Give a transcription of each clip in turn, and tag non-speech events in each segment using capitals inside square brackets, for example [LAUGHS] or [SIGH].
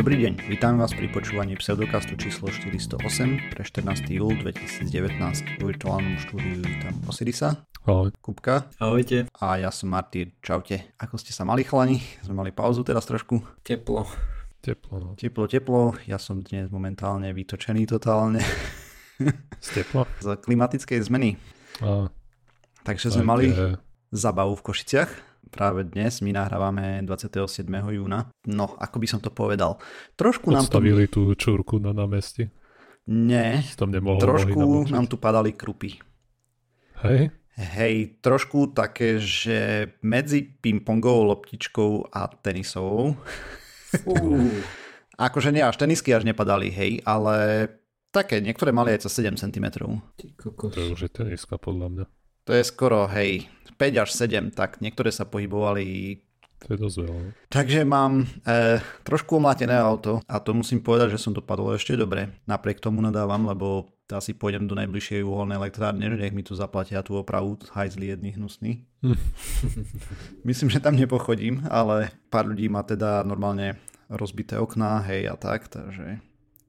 Dobrý deň, vítam vás pri počúvaní pseudokastu číslo 408 pre 14. júl 2019. V virtuálnom štúdiu vítam Osirisa, Ahoj. Kupka Ahojte. a ja som Martýr. Čaute. Ako ste sa mali chlani? Sme mali pauzu teraz trošku. Teplo. Teplo, no. Teplo, teplo. Ja som dnes momentálne vytočený totálne Z tepla. [LAUGHS] z klimatickej zmeny. A Takže sme mali je- zabavu v Košiciach. Práve dnes my nahrávame 27. júna. No, ako by som to povedal. Trošku nám to... odstavili tú čurku na námestí. Nie, tam nemohol trošku nám tu padali krupy. Hej? Hej, trošku také, že medzi pingpongovou loptičkou a tenisovou, akože nie až tenisky až nepadali, hej, ale také, niektoré mali aj cez 7 cm. To je už je teniska podľa mňa. To je skoro, hej, 5 až 7, tak niektoré sa pohybovali To je dosť veľa. Takže mám e, trošku omlátené auto a to musím povedať, že som dopadol ešte dobre. Napriek tomu nadávam, lebo asi pôjdem do najbližšej uholnej elektrárne, že nech mi tu zaplatia tú opravu, hajzli jedný hnusný. Hm. [LAUGHS] Myslím, že tam nepochodím, ale pár ľudí má teda normálne rozbité okná, hej a tak, takže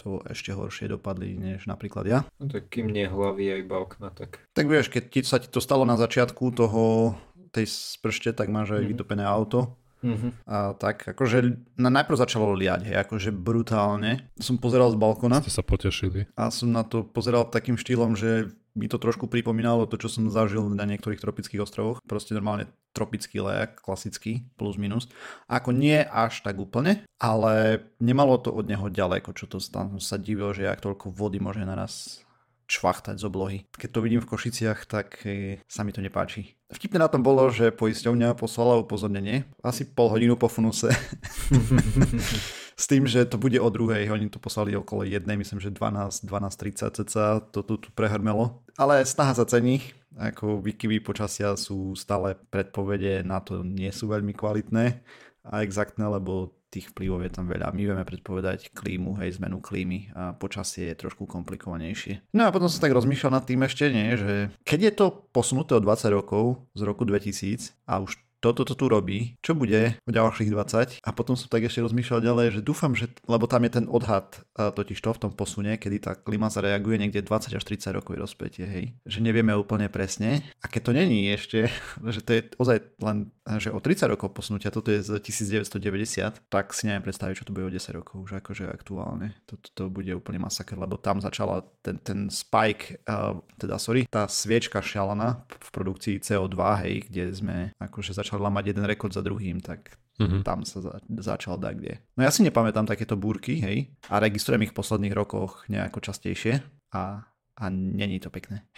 to ešte horšie dopadli, než napríklad ja. No tak kým nie hlavy a iba okna, tak Tak vieš, keď ti, sa ti to stalo na začiatku toho tej spršte, tak máš aj Mhm. vytopené auto. Mhm. A tak akože na, najprv začalo liať, hej, akože brutálne. Som pozeral z balkona Ste sa potešili. a som na to pozeral takým štýlom, že mi to trošku pripomínalo to, čo som zažil na niektorých tropických ostrovoch. Proste normálne tropický lejak, klasický, plus minus. Ako nie až tak úplne, ale nemalo to od neho ďaleko, čo to tam sa divil, že jak toľko vody môže naraz čvachtať z oblohy. Keď to vidím v Košiciach, tak e, sa mi to nepáči. Vtipné na tom bolo, že poisťovňa poslala upozornenie asi pol hodinu po funuse [LAUGHS] s tým, že to bude o druhej. Oni to poslali okolo jednej, myslím, že 12, 12.30 cca to tu, prehrmelo. Ale snaha za cení, ako výkyvy počasia sú stále predpovede na to nie sú veľmi kvalitné a exaktné, lebo tých vplyvov je tam veľa. My vieme predpovedať klímu, hej, zmenu klímy a počasie je trošku komplikovanejšie. No a potom som tak rozmýšľal nad tým ešte, nie, že keď je to posunuté o 20 rokov z roku 2000 a už toto to tu robí, čo bude o ďalších 20 a potom som tak ešte rozmýšľal ďalej, že dúfam, že, lebo tam je ten odhad a totiž to v tom posune, kedy tá klíma zareaguje niekde 20 až 30 rokov rozpätie, hej, že nevieme úplne presne. A keď to není ešte, [LAUGHS] že to je ozaj len, že o 30 rokov posunutia, toto je z 1990, tak si neviem predstaviť, čo to bude o 10 rokov už akože aktuálne. Toto to bude úplne masaker, lebo tam začala ten, ten spike, uh, teda sorry, tá sviečka šialená v produkcii CO2, hej, kde sme akože začali lamať jeden rekord za druhým, tak Mhm. tam sa za, začal dať kde. No ja si nepamätám takéto búrky, hej, a registrujem ich v posledných rokoch nejako častejšie a, a není to pekné.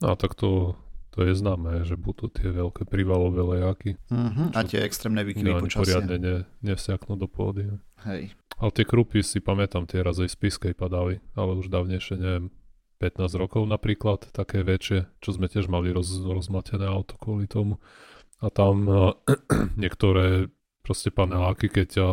A tak to, to je známe, že budú tie veľké prívalové lejaky. Uh-huh. A tie extrémne Ne, výkyvy počasia. poriadne ne, nevsiaknú do pôdy. Hej. Ale tie krupy si pamätám, tie raz aj z Piskej padali, ale už dávnejšie, neviem, 15 rokov napríklad, také väčšie, čo sme tiež mali roz, rozmatené auto kvôli tomu. A tam uh, [CLEARS THROAT] niektoré proste paneláky, keď ťa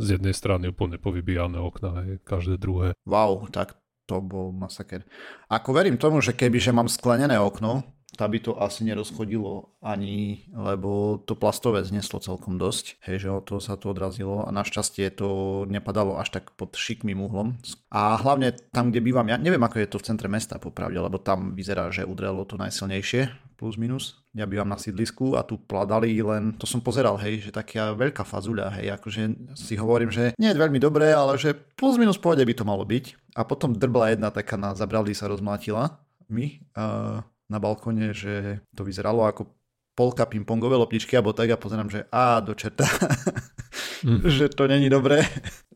z jednej strany úplne povybíjane okna, hej, každé druhé. Wow, tak to bol masaker. Ako verím tomu, že keby že mám sklenené okno, tá by to asi nerozchodilo ani, lebo to plastové zneslo celkom dosť, hej, že od toho sa to odrazilo a našťastie to nepadalo až tak pod šikmým uhlom. A hlavne tam, kde bývam, ja neviem, ako je to v centre mesta popravde, lebo tam vyzerá, že udrelo to najsilnejšie, plus minus. Ja bývam na sídlisku a tu pladali len, to som pozeral, hej, že taká veľká fazuľa, hej, akože si hovorím, že nie je veľmi dobré, ale že plus minus pohode by to malo byť. A potom drbla jedna taká na zabravli sa rozmlátila mi uh, na balkone, že to vyzeralo ako polka pingpongové loptičky alebo tak a pozerám, že á, do čerta, Mm. [LAUGHS] že to není dobré.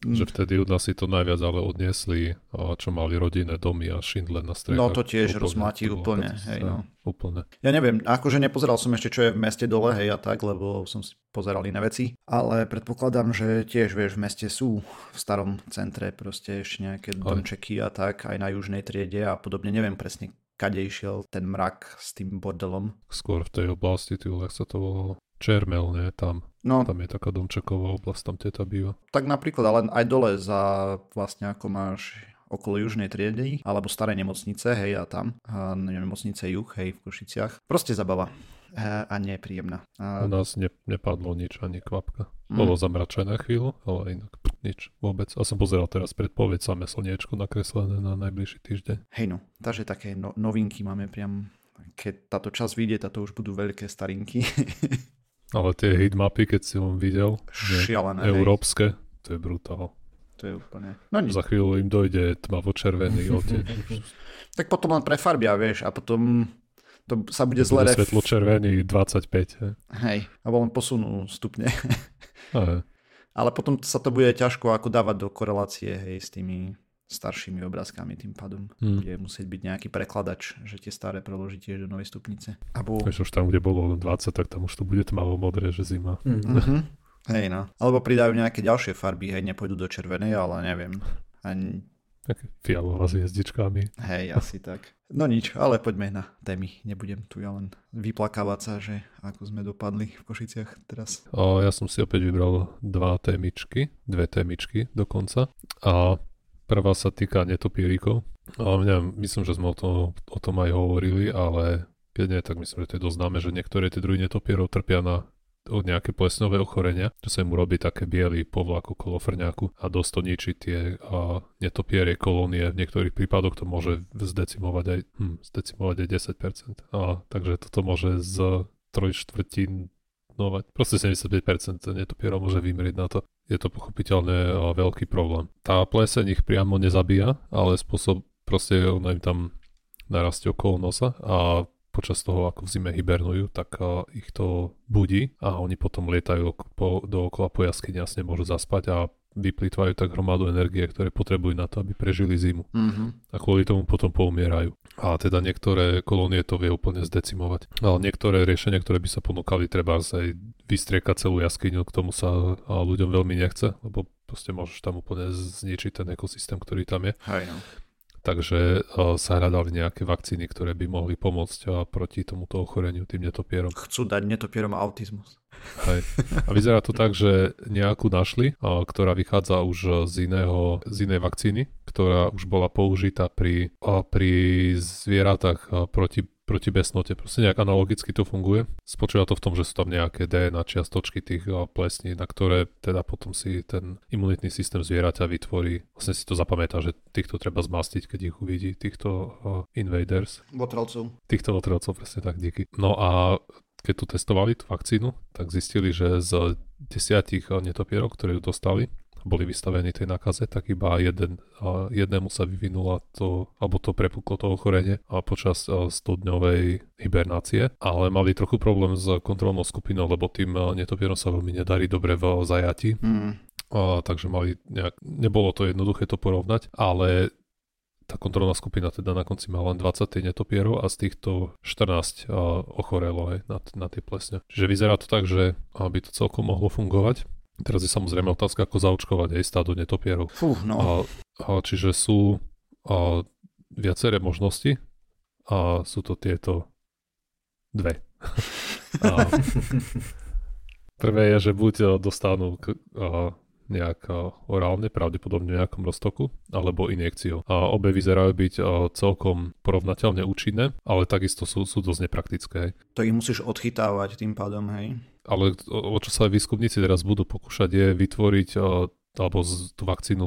Že vtedy u nás si to najviac ale odniesli, a čo mali rodinné domy a šindle na strechách. No to tiež to bolo úplne, katastrofa. hej, no. Úplne. Ja neviem, akože nepozeral som ešte, čo je v meste dole, hej a tak, lebo som si pozeral iné veci, ale predpokladám, že tiež, vieš, v meste sú v starom centre proste ešte nejaké domčeky a tak, aj na južnej triede a podobne, neviem presne, kade išiel ten mrak s tým bordelom. Skôr v tej oblasti, ty jak sa to volalo. Čermel, nie? Tam. No, Tam je taká domčeková oblasť, tam teta býva. tak napríklad, ale aj dole za vlastne ako máš okolo južnej triedy, alebo staré nemocnice, hej, a tam, a nemocnice juh, hej, v Košiciach. Proste zabava a, a nepríjemná. A, U nás ne, nepadlo nič, ani kvapka. Mm. Bolo zamračené chvíľu, ale inak nič vôbec. A som pozeral teraz predpoveď, samé slniečko nakreslené na najbližší týždeň. hej no, takže také no, novinky máme priam, keď táto čas vyjde, táto už budú veľké starinky. [LAUGHS] Ale tie hitmapy, keď si len videl, Šialené, hej. európske, to je brutál. To je úplne... No nič. Za chvíľu im dojde tmavo-červený [LAUGHS] odtieň. Tak potom len prefarbia, vieš, a potom to sa bude zle Bude ref... svetlo-červený 25. He. Hej, alebo len posunú stupne. He. Ale potom sa to bude ťažko ako dávať do korelácie, hej, s tými staršími obrázkami tým pádom. Hmm. Bude musieť byť nejaký prekladač, že tie staré preloží tiež do novej stupnice. Abo... Vieš, už tam, kde bolo len 20, tak tam už to bude tmavo-modré, že zima. Mhm. Mhm. Hej no. Alebo pridajú nejaké ďalšie farby, hej, nepôjdu do červenej, ale neviem. Ani... Také fialová s hviezdičkami. Hej, asi tak. No nič, ale poďme na témy. Nebudem tu ja len vyplakávať sa, že ako sme dopadli v Košiciach teraz. A ja som si opäť vybral dva témičky, dve témičky dokonca. A prvá sa týka netopírikov. A neviem, myslím, že sme o, to, o tom aj hovorili, ale keď nie, tak myslím, že to je dosť známe, že niektoré tie druhy netopierov trpia na o nejaké plesňové ochorenia, že sa im urobí také biely povlak okolo frňáku a dosť to ničí tie a, netopierie kolónie. V niektorých prípadoch to môže zdecimovať aj, hm, zdecimovať aj 10%. A, takže toto môže z troj štvrtín. Proste 75% netopierov môže vymrieť na to. Je to pochopiteľne veľký problém. Tá pleseň ich priamo nezabíja, ale spôsob proste ona im tam narastie okolo nosa a počas toho, ako v zime hibernujú, tak a, ich to budí a oni potom lietajú po, dookola po jaskyni a nemôžu zaspať a vyplýtvajú tak hromadu energie, ktoré potrebujú na to, aby prežili zimu Mhm. a kvôli tomu potom poumierajú. A teda niektoré kolónie to vie úplne zdecimovať. Ale niektoré riešenia, ktoré by sa ponúkali, treba aj vystriekať celú jaskyňu, k tomu sa ľuďom veľmi nechce, lebo proste môžeš tam úplne zničiť ten ekosystém, ktorý tam je. Hej no. Takže a, sa hľadali nejaké vakcíny, ktoré by mohli pomôcť a, proti tomuto ochoreniu tým netopierom. Chcú dať netopierom autizmus. Hej. A vyzerá to tak, že nejakú našli, a, ktorá vychádza už z, iného, z inej vakcíny, ktorá už bola použitá pri, pri zvieratách proti, proti besnote. Proste nejak analogicky to funguje. Spočíva to v tom, že sú tam nejaké DNA čiastočky tých plesní, na ktoré teda potom si ten imunitný systém zvieraťa vytvorí. Vlastne si to zapamätá, že týchto treba zmastiť, keď ich uvidí, týchto a, invaders Votrelcov. týchto otrelcov, presne tak, díky. No a keď tu testovali tú vakcínu, tak zistili, že z desiatich netopierov, ktoré ju dostali, boli vystavení tej nákaze, tak iba jeden, a jednému sa vyvinula to, alebo to prepuklo to ochorenie a počas a, 100-dňovej hibernácie, ale mali trochu problém s kontrolnou skupinou, lebo tým netopierom sa veľmi nedarí dobre v zajati, Mm. a, takže mali nejak, nebolo to jednoduché to porovnať, ale tá kontrolná skupina teda na konci mala len 20 netopierov a z týchto 14 a, ochorelo aj na, na tie plesne. Čiže vyzerá to tak, že aby to celkom mohlo fungovať. Teraz je samozrejme otázka, ako zaočkovať aj stádo netopierov. Fú, no. A, a čiže sú a, viaceré možnosti a sú to tieto dve. a, [LAUGHS] prvé je, že buď a, dostanú k, a, nejak a, orálne, pravdepodobne v nejakom roztoku, alebo injekciou. A obe vyzerajú byť a, celkom porovnateľne účinné, ale takisto sú, sú dosť nepraktické. To ich musíš odchytávať tým pádom, hej. Ale o, čo sa aj výskumníci teraz budú pokúšať je vytvoriť alebo tú vakcínu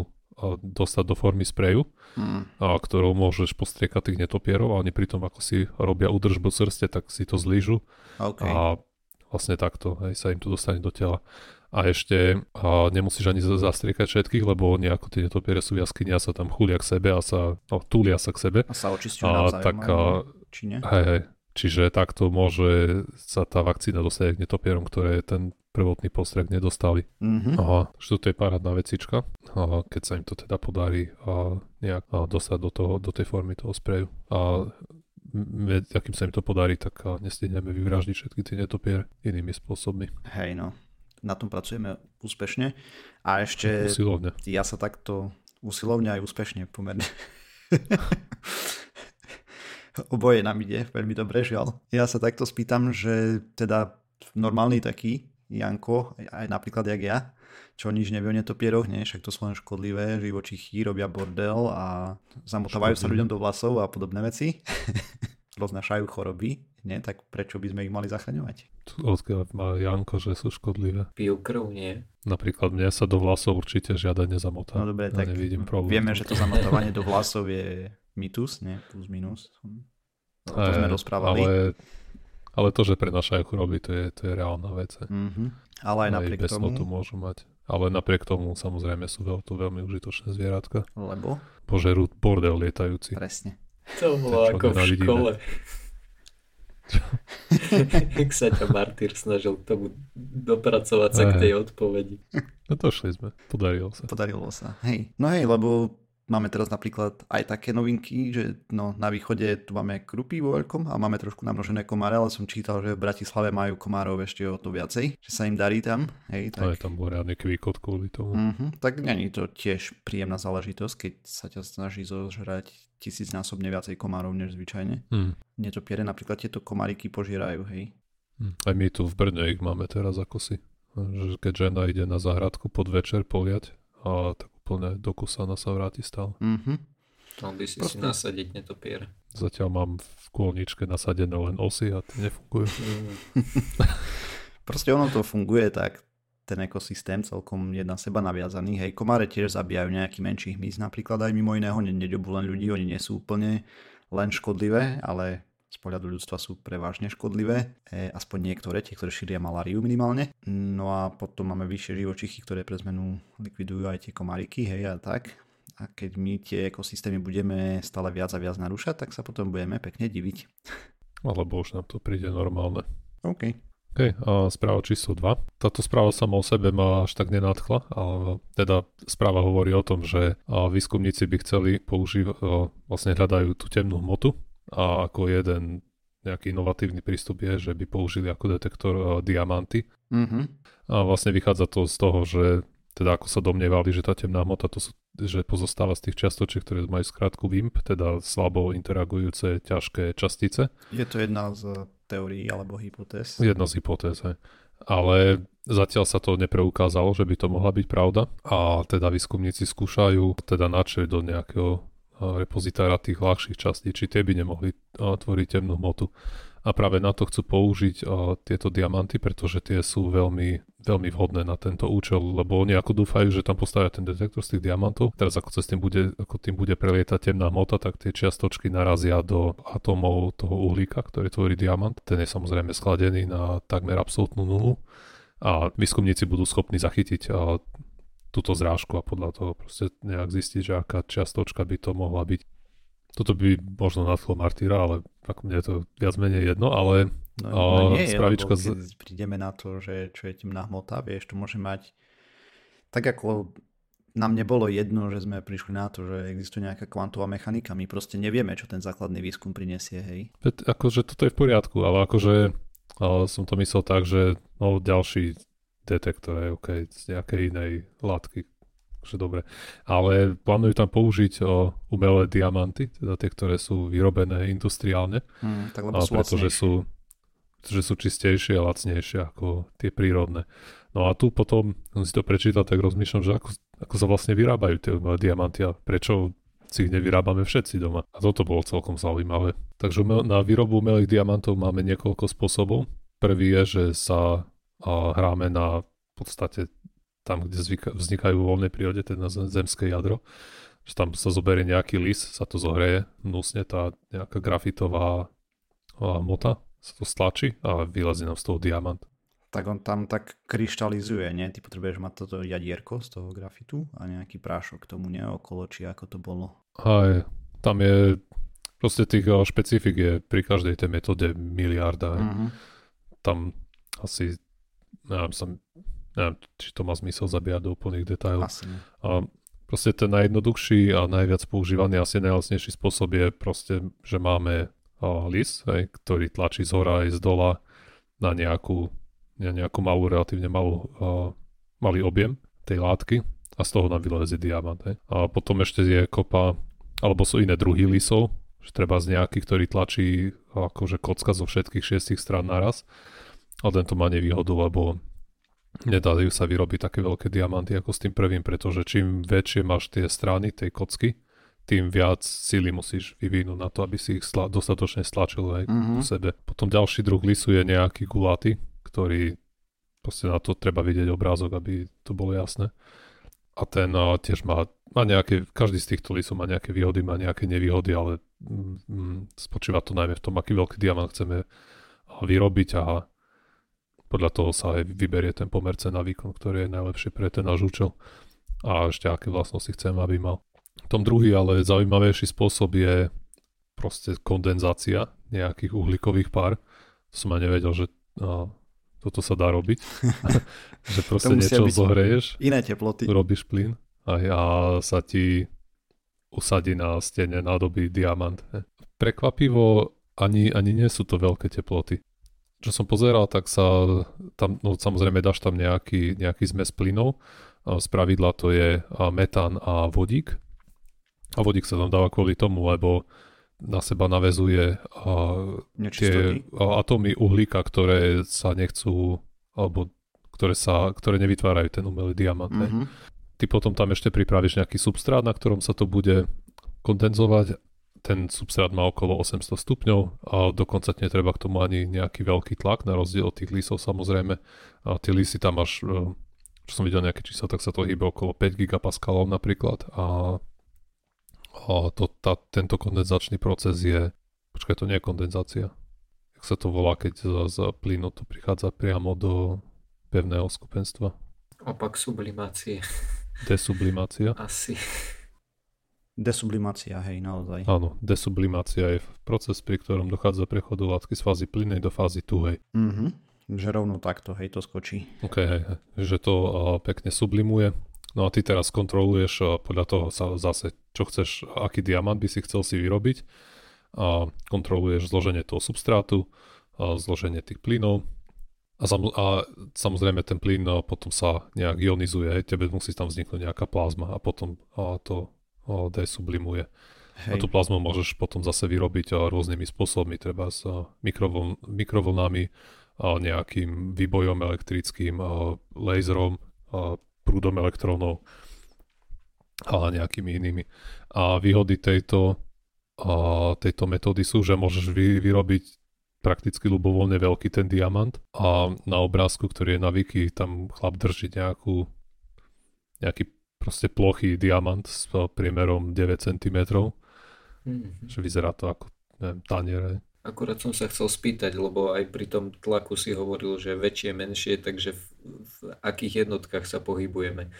dostať do formy spreju, Mm. a, ktorou môžeš postriekať tých netopierov a oni pri tom, ako si robia údržbu srste, tak si to zlížu OK. a vlastne takto hej, sa im to dostane do tela. A ešte a nemusíš ani za- zastriekať všetkých, lebo oni ako tie netopiere sú v jaskyni a sa tam chulia k sebe a sa no, túlia sa k sebe. A sa očistujú A tak aj, a, či nie? hej, hej, čiže takto môže sa tá vakcína dostať k netopierom, ktoré ten prvotný postrek nedostali. Mhm. Aha, že toto je parádna vecička, a keď sa im to teda podarí a nejak a dostať do, toho, do tej formy toho spreju. A akým sa im to podarí, tak nestihneme vyvraždiť všetky tie netopiere inými spôsobmi. Hej, no. Na tom pracujeme úspešne. A ešte [LAUGHS] Usilovne. ja sa takto usilovne aj úspešne pomerne. [LAUGHS] Oboje nám ide veľmi dobre, žiaľ. Ja sa takto spýtam, že teda normálny taký Janko, aj napríklad jak ja, čo nič nevie o netopieroch, nie? Však to sú len škodlivé, živočichy robia bordel a zamotávajú sa ľuďom do vlasov a podobné veci. [LAUGHS] Roznašajú choroby, nie? Tak prečo by sme ich mali zachraňovať? Odkiaľ má Janko, že sú škodlivé. Pijú krv, nie? Napríklad mne sa do vlasov určite žiada nezamotá. No dobre, ja tak nevidím problém. vieme, že to zamotávanie do vlasov je mýtus, nie? Plus minus. No, to sme rozprávali. Ale, ale to, že prenašajú choroby, to je, to je reálna vec. Mhm. Ale aj napriek bez tomu, to môžu mať. Ale napriek tomu samozrejme sú veľ, to veľmi užitočné zvieratka. lebo Požerú bordel lietajúci. presne. To bolo ako v škole. [LAUGHS] Jak sa ťa Martyr snažil k tomu dopracovať sa k Hej. tej odpovedi. No došli sme, podarilo sa. Podarilo sa. Hej. No hej, lebo máme teraz napríklad aj také novinky, že no, na východe tu máme krupy vo veľkom a máme trošku namnožené komáre, ale som čítal, že v Bratislave majú komárov ešte o to viacej, že sa im darí tam. Hej, Tak. Tak, tam bol riadny kvíkot kvôli tomu. mm-hmm, tak není to tiež príjemná záležitosť, keď sa ťa snaží zožrať tisícnásobne viacej komárov než zvyčajne. Hm. Netopiere napríklad tieto komáriky požierajú, hej. Hm. Aj my tu v Brne ich máme teraz ako si. Že keď žena ide na záhradku pod večer poliať a tak úplne dokusaná sa vráti stále. Mhm. Mal by si si Proste- nasadiť netopier. Zatiaľ mám v kôlničke nasadené len osy a tie nefungujú. Mm. [LAUGHS] Proste ono to funguje tak, ten ekosystém celkom je na seba naviazaný. Hej, komáre tiež zabíjajú nejaký menší hmyz, napríklad aj mimo iného, ne- neďobú len ľudí, oni nie sú úplne len škodlivé, ale z pohľadu ľudstva sú prevažne škodlivé, e, aspoň niektoré, tie, ktoré šíria maláriu minimálne. No a potom máme vyššie živočichy, ktoré pre zmenu likvidujú aj tie komáriky, hej a tak. A keď my tie ekosystémy budeme stále viac a viac narúšať, tak sa potom budeme pekne diviť. Alebo už nám to príde normálne. OK. OK, a správa číslo 2. Táto správa sama o sebe ma až tak nenadchla, ale teda správa hovorí o tom, že a, výskumníci by chceli používať, vlastne hľadajú tú temnú hmotu a ako jeden nejaký inovatívny prístup je, že by použili ako detektor a, diamanty. Mhm. A vlastne vychádza to z toho, že teda ako sa domnievali, že tá temná hmota to sú, že pozostáva z tých čiastočiek, ktoré majú skrátku WIMP, teda slabo interagujúce ťažké častice. Je to jedna z teórií alebo hypotéz. Jedna z hypotéz, hej. Ale zatiaľ sa to nepreukázalo, že by to mohla byť pravda a teda výskumníci skúšajú teda načrieť do nejakého repozitára tých ľahších častí, či tie by nemohli tvoriť temnú hmotu. A práve na to chcú použiť tieto diamanty, pretože tie sú veľmi, veľmi vhodné na tento účel, lebo oni ako dúfajú, že tam postavia ten detektor z tých diamantov. Teraz ako, cez tým bude, ako tým bude prelietať temná hmota, tak tie čiastočky narazia do atómov toho uhlíka, ktorý tvorí diamant. Ten je samozrejme skladený na takmer absolútnu nulu a výskumníci budú schopní zachytiť túto zrážku a podľa toho proste nejak zistiť, že aká čiastočka by to mohla byť. Toto by možno nadchlo Martýra, ale ako mne je to viac menej jedno, ale No, no nie, spravička lebo z- prídeme na to, že čo je temná hmota, vieš, to môže mať tak ako nám nebolo jedno, že sme prišli na to, že existuje nejaká kvantová mechanika. My proste nevieme, čo ten základný výskum prinesie, hej. akože toto je v poriadku, ale akože ale som to myslel tak, že no ďalší detektor je OK z nejakej inej látky, že dobre. Ale plánujú tam použiť o, umelé diamanty, teda tie, ktoré sú vyrobené industriálne. Hm, tak lebo A sú pretože lacnejšie. sú, pretože sú čistejšie a lacnejšie ako tie prírodné. No a tu potom, som si to prečítal, tak rozmýšľam, že ako, ako sa vlastne vyrábajú tie umelé diamanty a prečo si ich nevyrábame všetci doma. A toto bolo celkom zaujímavé. Takže na výrobu umelých diamantov máme niekoľko spôsobov. Prvý je, že sa a, hráme na v podstate tam, kde zvyka, vznikajú vo voľnej prírode, teda na zem- zemské jadro. Že tam sa zoberie nejaký lis, sa to zohreje, nusne tá nejaká grafitová mota sa to stlačí a vylezí nám z toho diamant. Tak on tam tak kryštalizuje, nie? Ty potrebuješ mať toto jadierko z toho grafitu a nejaký prášok k tomu, nie? Okolo, či ako to bolo. Aj tam je proste tých špecifik je pri každej tej metóde miliarda. Mm. Mhm. Tam asi neviem, som, neviem, či to má zmysel zabíjať do úplných. Asi. A proste ten najjednoduchší a najviac používaný, asi najlacnejší spôsob je proste, že máme a, lis, hej, ktorý tlačí z hora aj z dola na nejakú, na nejakú malú, relatívne malú, a, malý objem tej látky a z toho nám vylezie diamant. Hej. A potom ešte je kopa, alebo sú iné druhy lisov, že treba z nejaký, ktorý tlačí akože kocka zo všetkých šiestich strán naraz. A tento má nevýhodu, lebo nedajú sa vyrobiť také veľké diamanty ako s tým prvým, pretože čím väčšie máš tie strany tej kocky, tým viac síly musíš vyvinúť na to, aby si ich stla- dostatočne stlačil aj mm-hmm. sebe. Potom ďalší druh lisu je nejaký gulaty, ktorý proste na to treba vidieť obrázok, aby to bolo jasné. A ten uh, tiež má, má nejaké, každý z týchto lisov má nejaké výhody, má nejaké nevýhody, ale mm, mm spočíva to najmä v tom, aký veľký diamant chceme vyrobiť a podľa toho sa aj vyberie ten pomer cena výkon, ktorý je najlepšie pre ten náš účel a ešte aké vlastnosti chceme, aby mal. Tom druhý, ale zaujímavejší spôsob je proste kondenzácia nejakých uhlíkových pár. Som aj nevedel, že no, toto sa dá robiť. [LAUGHS] že proste niečo zohreješ. Iné teploty. Robíš plyn a, a sa ti usadí na stene nádoby diamant. Prekvapivo ani, ani nie sú to veľké teploty. Čo som pozeral, tak sa tam, no samozrejme dáš tam nejaký, nejaký zmes plynov. Z pravidla to je metán a vodík. A vodík sa tam dáva kvôli tomu, lebo na seba navezuje tie atómy uhlíka, ktoré sa nechcú, alebo ktoré, sa, ktoré nevytvárajú ten umelý diamant. Mm-hmm. Ty potom tam ešte pripravíš nejaký substrát, na ktorom sa to bude kondenzovať. Ten substrát má okolo 800 stupňov a dokonca netreba k tomu ani nejaký veľký tlak, na rozdiel od tých lísov samozrejme. A tie lísy tam máš, e, čo som videl nejaké čísla, tak sa to hýbe okolo 5 gigapascalov napríklad a a to, tá, tento kondenzačný proces je, počkaj, to nie je kondenzácia. Jak sa to volá, keď za, za plynu to prichádza priamo do pevného skupenstva? Opak sublimácie. Desublimácia? Asi. Desublimácia, hej, naozaj. Áno, desublimácia je proces, pri ktorom dochádza prechodu látky z fázy plynnej do fázy tuhej. Mhm. Že rovno takto, hej, to skočí. OK, hej, že to uh, pekne sublimuje No a ty teraz kontroluješ podľa toho sa zase, čo chceš, aký diamant by si chcel si vyrobiť. A kontroluješ zloženie toho substrátu, a zloženie tých plynov. A, sam, a samozrejme ten plyn potom sa nejak ionizuje, tebe musí tam vzniknúť nejaká plazma a potom a to a desublimuje. Hej. A tú plazmu môžeš potom zase vyrobiť a rôznymi spôsobmi, treba s mikrovln, mikrovlnami, a nejakým výbojom elektrickým, a laserom, prúdom elektrónov a nejakými inými. A výhody tejto, a tejto metódy sú, že môžeš vy, vyrobiť prakticky ľubovoľne veľký ten diamant a na obrázku, ktorý je na wiki, tam chlap drží nejakú, nejaký proste plochý diamant s priemerom 9 cm. Mm-hmm. Že vyzerá to ako neviem, taniere. Akurát som sa chcel spýtať, lebo aj pri tom tlaku si hovoril, že väčšie, menšie, takže v, v akých jednotkách sa pohybujeme.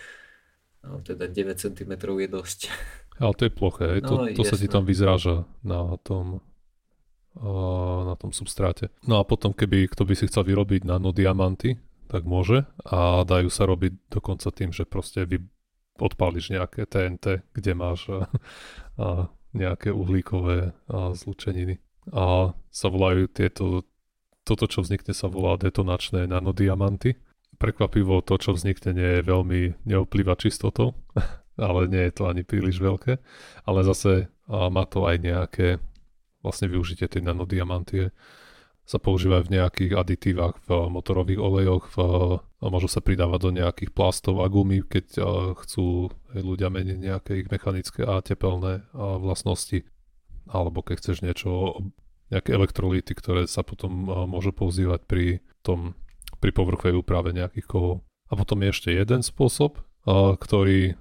No, teda 9 cm je dosť. Ale to je ploché, no, to, to sa ti tam vyzráža na tom, na tom substráte. No a potom, keby kto by si chcel vyrobiť nanodiamanty, tak môže a dajú sa robiť dokonca tým, že proste vy odpáliš nejaké TNT, kde máš a, a nejaké uhlíkové a zlučeniny a sa volajú tieto, toto čo vznikne sa volá detonačné nanodiamanty. Prekvapivo to, čo vznikne, nie je veľmi neoplýva čistotou, [LAUGHS] ale nie je to ani príliš veľké, ale zase a má to aj nejaké vlastne využitie tej nanodiamantie sa používajú v nejakých aditívach, v motorových olejoch, v, môžu sa pridávať do nejakých plastov a gumy, keď chcú ľudia meniť nejaké ich mechanické a tepelné vlastnosti alebo keď chceš niečo, nejaké elektrolity, ktoré sa potom môžu používať pri tom, pri povrchovej úprave nejakých kovov. A potom je ešte jeden spôsob, ktorý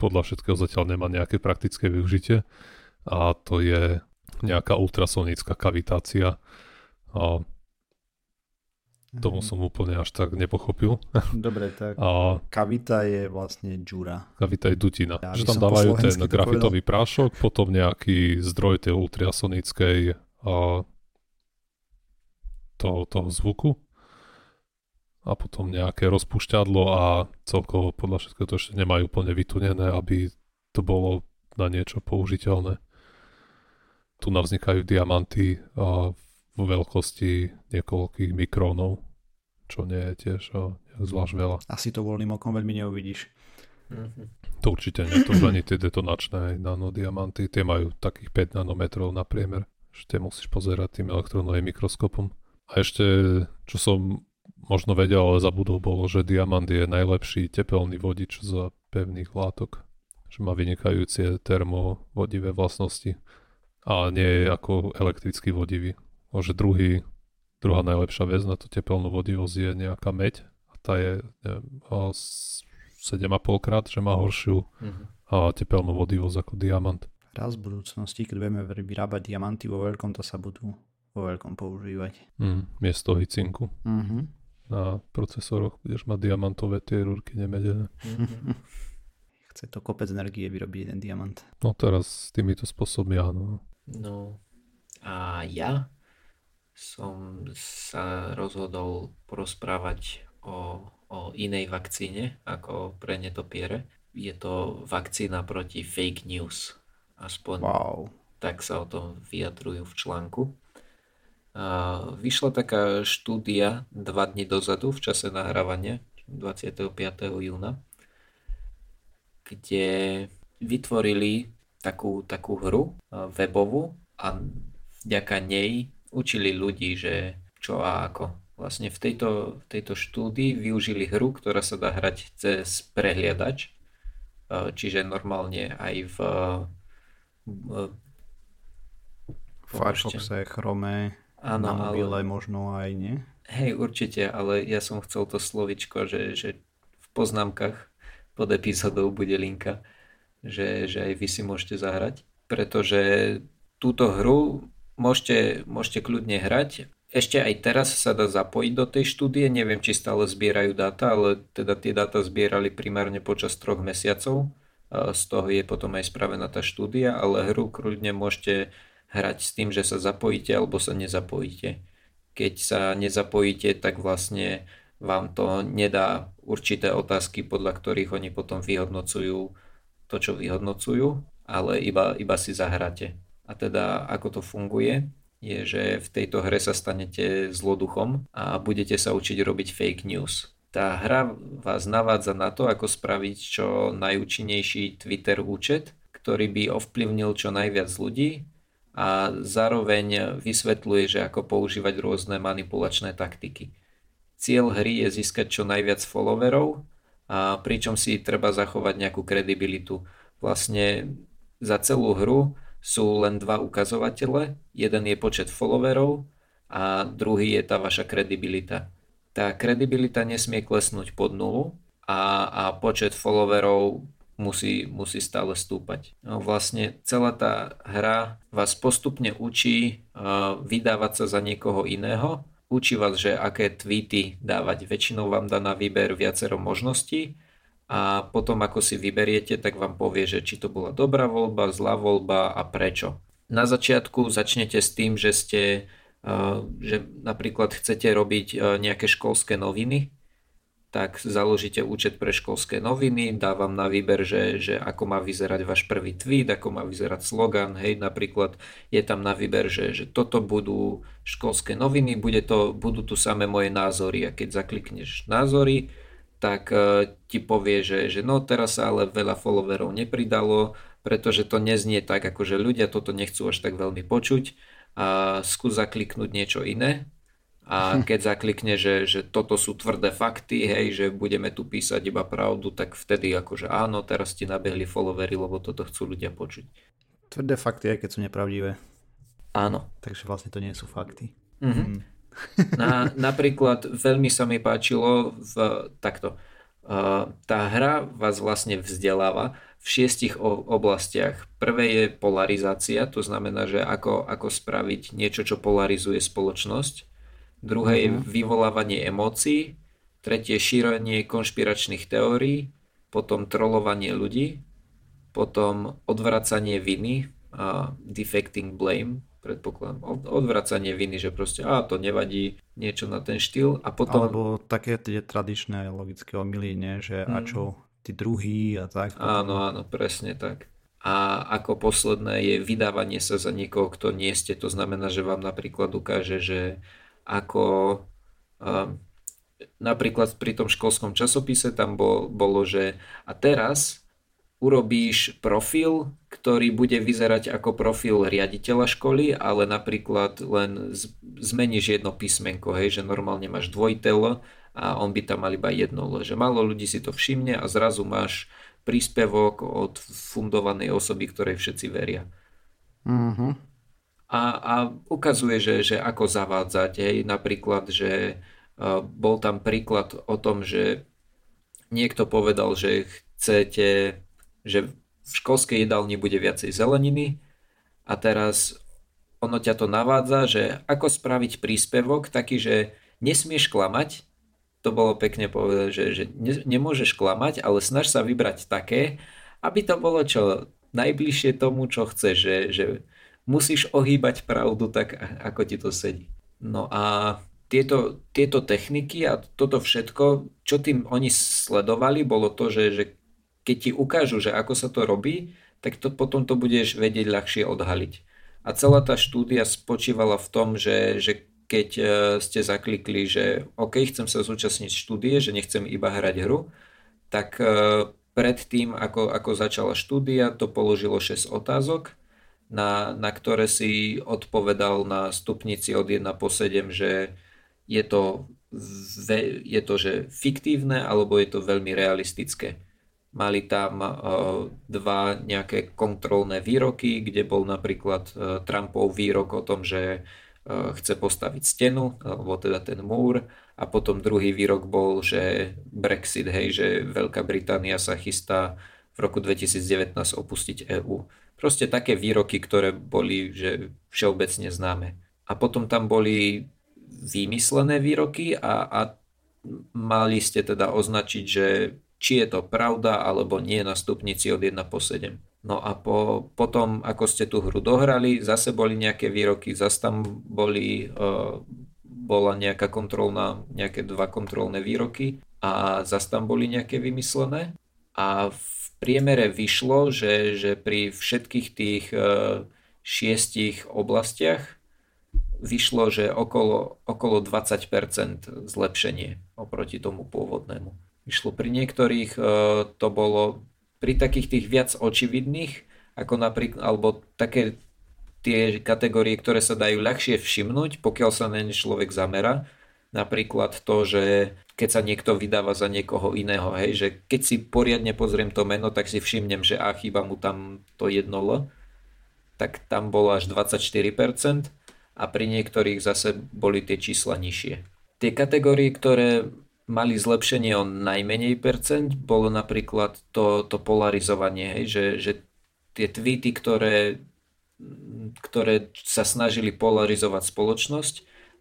podľa všetkého zatiaľ nemá nejaké praktické využitie a to je nejaká ultrasonická kavitácia. Tomu mhm. som úplne až tak nepochopil. [LAUGHS] Dobre, tak a kavita je vlastne džura. Kavita je dutina. Ja, že tam dávajú ten grafitový povedal. prášok, potom nejaký zdroj tej ultrasonickej a, toho, toho zvuku a potom nejaké rozpúšťadlo a celkovo podľa všetkého to ešte nemajú úplne vytunené, aby to bolo na niečo použiteľné. Tu navznikajú diamanty a vo veľkosti niekoľkých mikrónov, čo nie je tiež o, zvlášť veľa. Asi to voľným okom veľmi neuvidíš. Mm-hmm. To určite nie, to ani tie detonačné nanodiamanty, tie majú takých 5 nanometrov na priemer, že tie musíš pozerať tým elektronovým mikroskopom. A ešte, čo som možno vedel, ale zabudol bolo, že diamant je najlepší tepelný vodič z pevných látok. Že má vynikajúce termovodivé vlastnosti. A nie je ako elektrický vodivý. Môže druhý, druhá najlepšia vec na tú tepelnú vodivosť je nejaká meď. A tá je neviem, 7,5 krát, že má horšiu mm-hmm. a tepelnú vodivosť ako diamant. Raz v budúcnosti, keď budeme vyrábať diamanty vo veľkom, to sa budú vo veľkom používať. Mm, miesto hicinku. Mm-hmm. Na procesoroch budeš mať diamantové tie rúrky nemedené. Mm-hmm. [LAUGHS] Chce to kopec energie vyrobiť jeden diamant. No teraz s týmito spôsobmi áno. No a ja som sa rozhodol porozprávať o, o inej vakcíne ako pre netopiere. Je to vakcína proti fake news. Aspoň wow. tak sa o tom vyjadrujú v článku. A vyšla taká štúdia dva dní dozadu v čase nahrávania 25. júna, kde vytvorili takú, takú hru webovú a vďaka nej učili ľudí, že čo a ako. Vlastne v tejto, v tejto štúdii využili hru, ktorá sa dá hrať cez prehliadač, čiže normálne aj v Firefoxe, Chrome, Áno, na mobile ale... možno aj nie. Hej, určite, ale ja som chcel to slovičko, že, že v poznámkach pod epizódou bude linka, že, že aj vy si môžete zahrať, pretože túto hru môžete, môžete kľudne hrať. Ešte aj teraz sa dá zapojiť do tej štúdie, neviem, či stále zbierajú dáta, ale teda tie dáta zbierali primárne počas troch mesiacov z toho je potom aj spravená tá štúdia, ale hru kľudne môžete hrať s tým, že sa zapojíte alebo sa nezapojíte. Keď sa nezapojíte, tak vlastne vám to nedá určité otázky, podľa ktorých oni potom vyhodnocujú to, čo vyhodnocujú, ale iba, iba si zahráte. A teda ako to funguje, je, že v tejto hre sa stanete zloduchom a budete sa učiť robiť fake news tá hra vás navádza na to, ako spraviť čo najúčinnejší Twitter účet, ktorý by ovplyvnil čo najviac ľudí a zároveň vysvetľuje, že ako používať rôzne manipulačné taktiky. Cieľ hry je získať čo najviac followerov, a pričom si treba zachovať nejakú kredibilitu. Vlastne za celú hru sú len dva ukazovatele, jeden je počet followerov a druhý je tá vaša kredibilita tá kredibilita nesmie klesnúť pod nulu a, a počet followerov musí, musí stále stúpať. No, vlastne celá tá hra vás postupne učí uh, vydávať sa za niekoho iného, učí vás, že aké tweety dávať. Väčšinou vám dá na výber viacero možností a potom ako si vyberiete, tak vám povie, že či to bola dobrá voľba, zlá voľba a prečo. Na začiatku začnete s tým, že ste že napríklad chcete robiť nejaké školské noviny, tak založíte účet pre školské noviny, dávam na výber, že, že ako má vyzerať váš prvý tweet, ako má vyzerať slogan, hej, napríklad je tam na výber, že, že toto budú školské noviny, bude to, budú tu samé moje názory a keď zaklikneš názory, tak uh, ti povie, že, že no teraz sa ale veľa followerov nepridalo, pretože to neznie tak, ako že ľudia toto nechcú až tak veľmi počuť a skús zakliknúť niečo iné a hm. keď zaklikne, že, že toto sú tvrdé fakty, hej, že budeme tu písať iba pravdu, tak vtedy akože áno, teraz ti nabehli followery, lebo toto chcú ľudia počuť. Tvrdé fakty, aj keď sú nepravdivé. Áno. Takže vlastne to nie sú fakty. Mm-hmm. Mm. Na, napríklad veľmi sa mi páčilo v takto. Tá hra vás vlastne vzdeláva v šiestich oblastiach. Prvé je polarizácia, to znamená, že ako, ako spraviť niečo, čo polarizuje spoločnosť. Druhé je mhm. vyvolávanie emócií. Tretie šírenie konšpiračných teórií. Potom trolovanie ľudí. Potom odvracanie viny, uh, defecting blame, predpokladám, odvracanie viny, že proste a to nevadí, niečo na ten štýl a potom... Alebo také tie tradičné logické omily, nie? že mm. a čo tí druhí a tak. Áno, áno, presne tak. A ako posledné je vydávanie sa za niekoho, kto nie ste. To znamená, že vám napríklad ukáže, že ako um, napríklad pri tom školskom časopise tam bol, bolo, že a teraz urobíš profil, ktorý bude vyzerať ako profil riaditeľa školy, ale napríklad len zmeníš jedno písmenko, hej, že normálne máš dvojtel a on by tam mal iba jedno, že málo ľudí si to všimne a zrazu máš príspevok od fundovanej osoby, ktorej všetci veria. Uh-huh. A, a ukazuje, že, že ako zavádzať. Hej. Napríklad, že uh, bol tam príklad o tom, že niekto povedal, že chcete, že v školskej jedálni bude viacej zeleniny a teraz ono ťa to navádza, že ako spraviť príspevok taký, že nesmieš klamať, to bolo pekne povedať, že, že ne, nemôžeš klamať, ale snaž sa vybrať také, aby to bolo čo najbližšie tomu, čo chceš, že, že musíš ohýbať pravdu tak, ako ti to sedí. No a tieto, tieto techniky a toto všetko, čo tým oni sledovali, bolo to, že, že keď ti ukážu, že ako sa to robí, tak to potom to budeš vedieť ľahšie odhaliť. A celá tá štúdia spočívala v tom, že, že keď e, ste zaklikli, že OK, chcem sa zúčastniť štúdie, že nechcem iba hrať hru, tak e, predtým, ako, ako začala štúdia, to položilo 6 otázok, na, na ktoré si odpovedal na stupnici od 1 po 7, že je to, je to že fiktívne alebo je to veľmi realistické. Mali tam uh, dva nejaké kontrolné výroky, kde bol napríklad uh, Trumpov výrok o tom, že Eh, chce postaviť stenu, alebo teda ten múr a potom druhý výrok bol, že Brexit, hej, že Veľká Británia sa chystá v roku 2019 opustiť EÚ. Proste také výroky, ktoré boli že všeobecne známe. A potom tam boli vymyslené výroky a, a mali ste teda označiť, že či je to pravda alebo nie na stupnici od 1 po 7. No a po, potom, ako ste tú hru dohrali, zase boli nejaké výroky, zase tam boli, uh, bola nejaká kontrolná, nejaké dva kontrolné výroky a zase tam boli nejaké vymyslené. A v priemere vyšlo, že, že pri všetkých tých uh, šiestich oblastiach vyšlo, že okolo, okolo 20% zlepšenie oproti tomu pôvodnému. Vyšlo pri niektorých, uh, to bolo pri takých tých viac očividných, ako napríklad, alebo také tie kategórie, ktoré sa dajú ľahšie všimnúť, pokiaľ sa na ne človek zamera. Napríklad to, že keď sa niekto vydáva za niekoho iného, hej, že keď si poriadne pozriem to meno, tak si všimnem, že a chýba mu tam to jedno L, tak tam bolo až 24% a pri niektorých zase boli tie čísla nižšie. Tie kategórie, ktoré mali zlepšenie o najmenej percent, bolo napríklad to, to polarizovanie, hej, že, že tie tweety, ktoré, ktoré sa snažili polarizovať spoločnosť,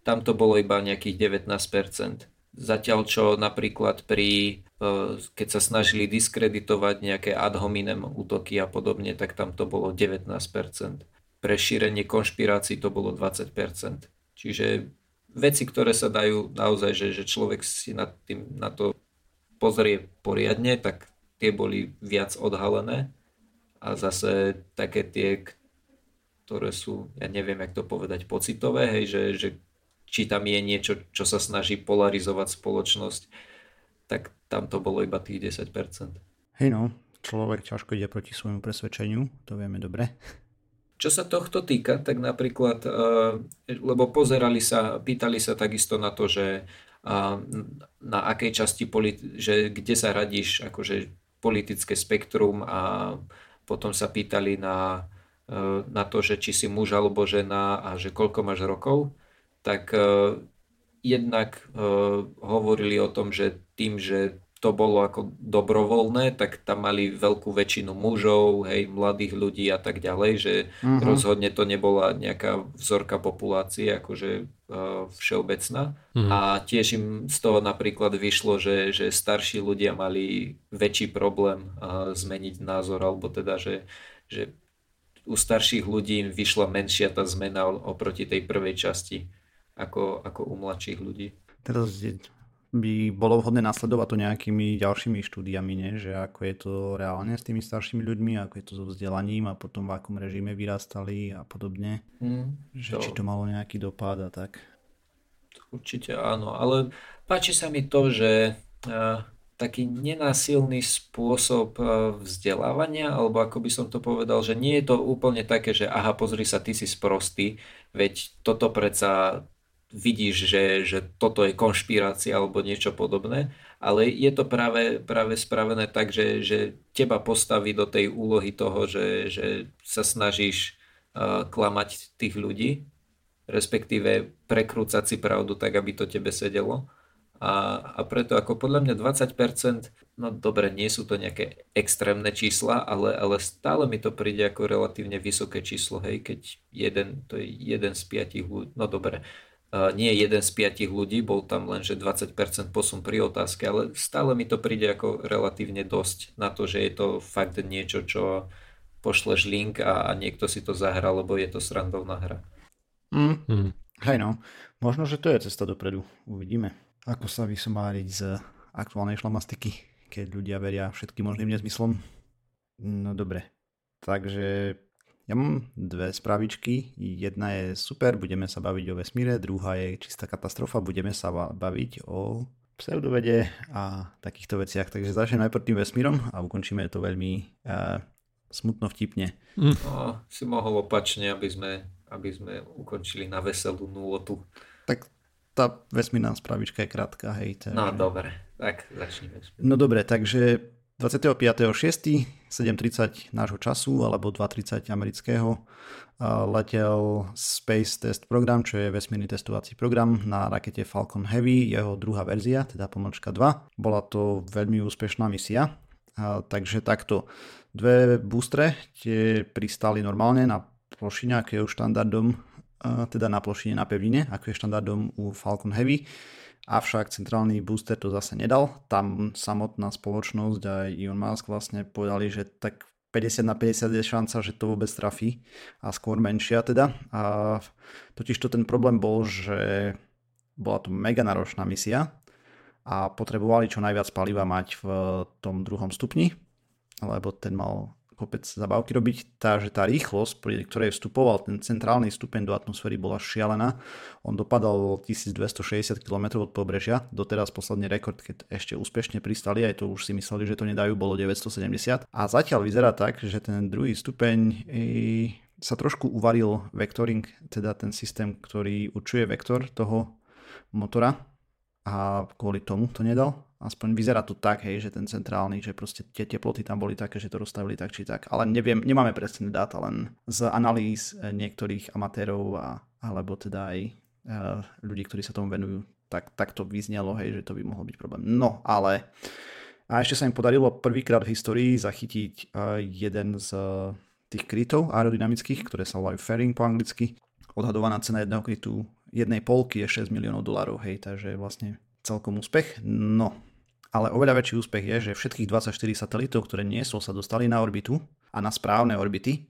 tam to bolo iba nejakých 19%. Zatiaľ čo napríklad pri, e, keď sa snažili diskreditovať nejaké ad hominem útoky a podobne, tak tam to bolo 19%. Pre šírenie konšpirácií to bolo 20%. Čiže veci, ktoré sa dajú naozaj, že, že človek si na, tým, na to pozrie poriadne, tak tie boli viac odhalené a zase také tie, ktoré sú, ja neviem, jak to povedať, pocitové, hej, že, že či tam je niečo, čo sa snaží polarizovať spoločnosť, tak tam to bolo iba tých 10%. Hej no, človek ťažko ide proti svojmu presvedčeniu, to vieme dobre. Čo sa tohto týka, tak napríklad, eh, lebo pozerali sa, pýtali sa takisto na to, že eh, na akej časti, že kde sa radíš akože politické spektrum a potom sa pýtali na, eh, na to, že či si muž alebo žena a že koľko máš rokov, tak jednak hovorili o tom, že tým, že to bolo ako dobrovoľné, tak tam mali veľkú väčšinu mužov, hej, mladých ľudí a tak ďalej, že uh-huh. rozhodne to nebola nejaká vzorka populácie, akože uh, všeobecná. Uh-huh. A tiež im z toho napríklad vyšlo, že, že starší ľudia mali väčší problém uh, zmeniť názor, alebo teda, že, že u starších ľudí im vyšla menšia tá zmena oproti tej prvej časti, ako, ako u mladších ľudí. Teraz by bolo vhodné nasledovať to nejakými ďalšími štúdiami, nie? že ako je to reálne s tými staršími ľuďmi, ako je to so vzdelaním a potom v akom režime vyrastali a podobne. Mm, že to... či to malo nejaký dopad a tak. Určite áno, ale páči sa mi to, že uh, taký nenásilný spôsob uh, vzdelávania, alebo ako by som to povedal, že nie je to úplne také, že aha, pozri sa, ty si sprostý, veď toto predsa vidíš, že, že toto je konšpirácia alebo niečo podobné, ale je to práve, práve spravené tak, že, že teba postaví do tej úlohy toho, že, že sa snažíš uh, klamať tých ľudí, respektíve prekrúcať si pravdu tak, aby to tebe sedelo. A, a preto ako podľa mňa 20%, no dobre, nie sú to nejaké extrémne čísla, ale, ale stále mi to príde ako relatívne vysoké číslo, hej, keď jeden, to je jeden z piatich ľudí, no dobre, nie jeden z piatich ľudí, bol tam len, že 20% posun pri otázke, ale stále mi to príde ako relatívne dosť na to, že je to fakt niečo, čo pošleš link a, a niekto si to zahrá, lebo je to srandovná hra. Mm. Mm. Hej no, možno, že to je cesta dopredu, uvidíme ako sa vysomáriť z aktuálnej šlamastiky, keď ľudia veria všetkým možným nezmyslom. No dobre, takže ja mám dve spravičky. Jedna je super, budeme sa baviť o vesmíre, druhá je čistá katastrofa, budeme sa baviť o pseudovede a takýchto veciach. Takže začneme najprv tým vesmírom a ukončíme to veľmi uh, smutno vtipne. Mm. No, si mohol opačne, aby sme, aby sme ukončili na veselú nôtu. Tak tá vesmírna spravička je krátka, hej. Takže... No dobre, tak začneme. No dobre, takže 25.6. 7.30 nášho času alebo 2.30 amerického letel Space Test Program, čo je vesmírny testovací program na rakete Falcon Heavy, jeho druhá verzia, teda pomočka 2. Bola to veľmi úspešná misia, takže takto dve boostre tie pristali normálne na plošine, aké je už štandardom teda na plošine na pevnine, ako je štandardom u Falcon Heavy. Avšak centrálny booster to zase nedal. Tam samotná spoločnosť a Elon Musk vlastne povedali, že tak 50 na 50 je šanca, že to vôbec trafí a skôr menšia teda. A totiž to ten problém bol, že bola to mega náročná misia a potrebovali čo najviac paliva mať v tom druhom stupni, lebo ten mal kopec zabávky robiť, tá, tá rýchlosť, pri ktorej vstupoval ten centrálny stupeň do atmosféry bola šialená. On dopadal 1260 km od pobrežia, doteraz posledný rekord, keď ešte úspešne pristali, aj to už si mysleli, že to nedajú, bolo 970. A zatiaľ vyzerá tak, že ten druhý stupeň sa trošku uvaril vectoring, teda ten systém, ktorý určuje vektor toho motora a kvôli tomu to nedal aspoň vyzerá to tak, hej, že ten centrálny, že proste tie teploty tam boli také, že to rozstavili tak či tak. Ale neviem, nemáme presné dáta, len z analýz eh, niektorých amatérov a, alebo teda aj uh, ľudí, ktorí sa tomu venujú, tak, tak to vyznelo, hej, že to by mohol byť problém. No, ale a ešte sa im podarilo prvýkrát v histórii zachytiť uh, jeden z uh, tých krytov aerodynamických, ktoré sa volajú fairing po anglicky. Odhadovaná cena jedného krytu jednej polky je 6 miliónov dolárov, hej, takže vlastne celkom úspech. No, ale oveľa väčší úspech je, že všetkých 24 satelitov, ktoré niesol, sa dostali na orbitu a na správne orbity.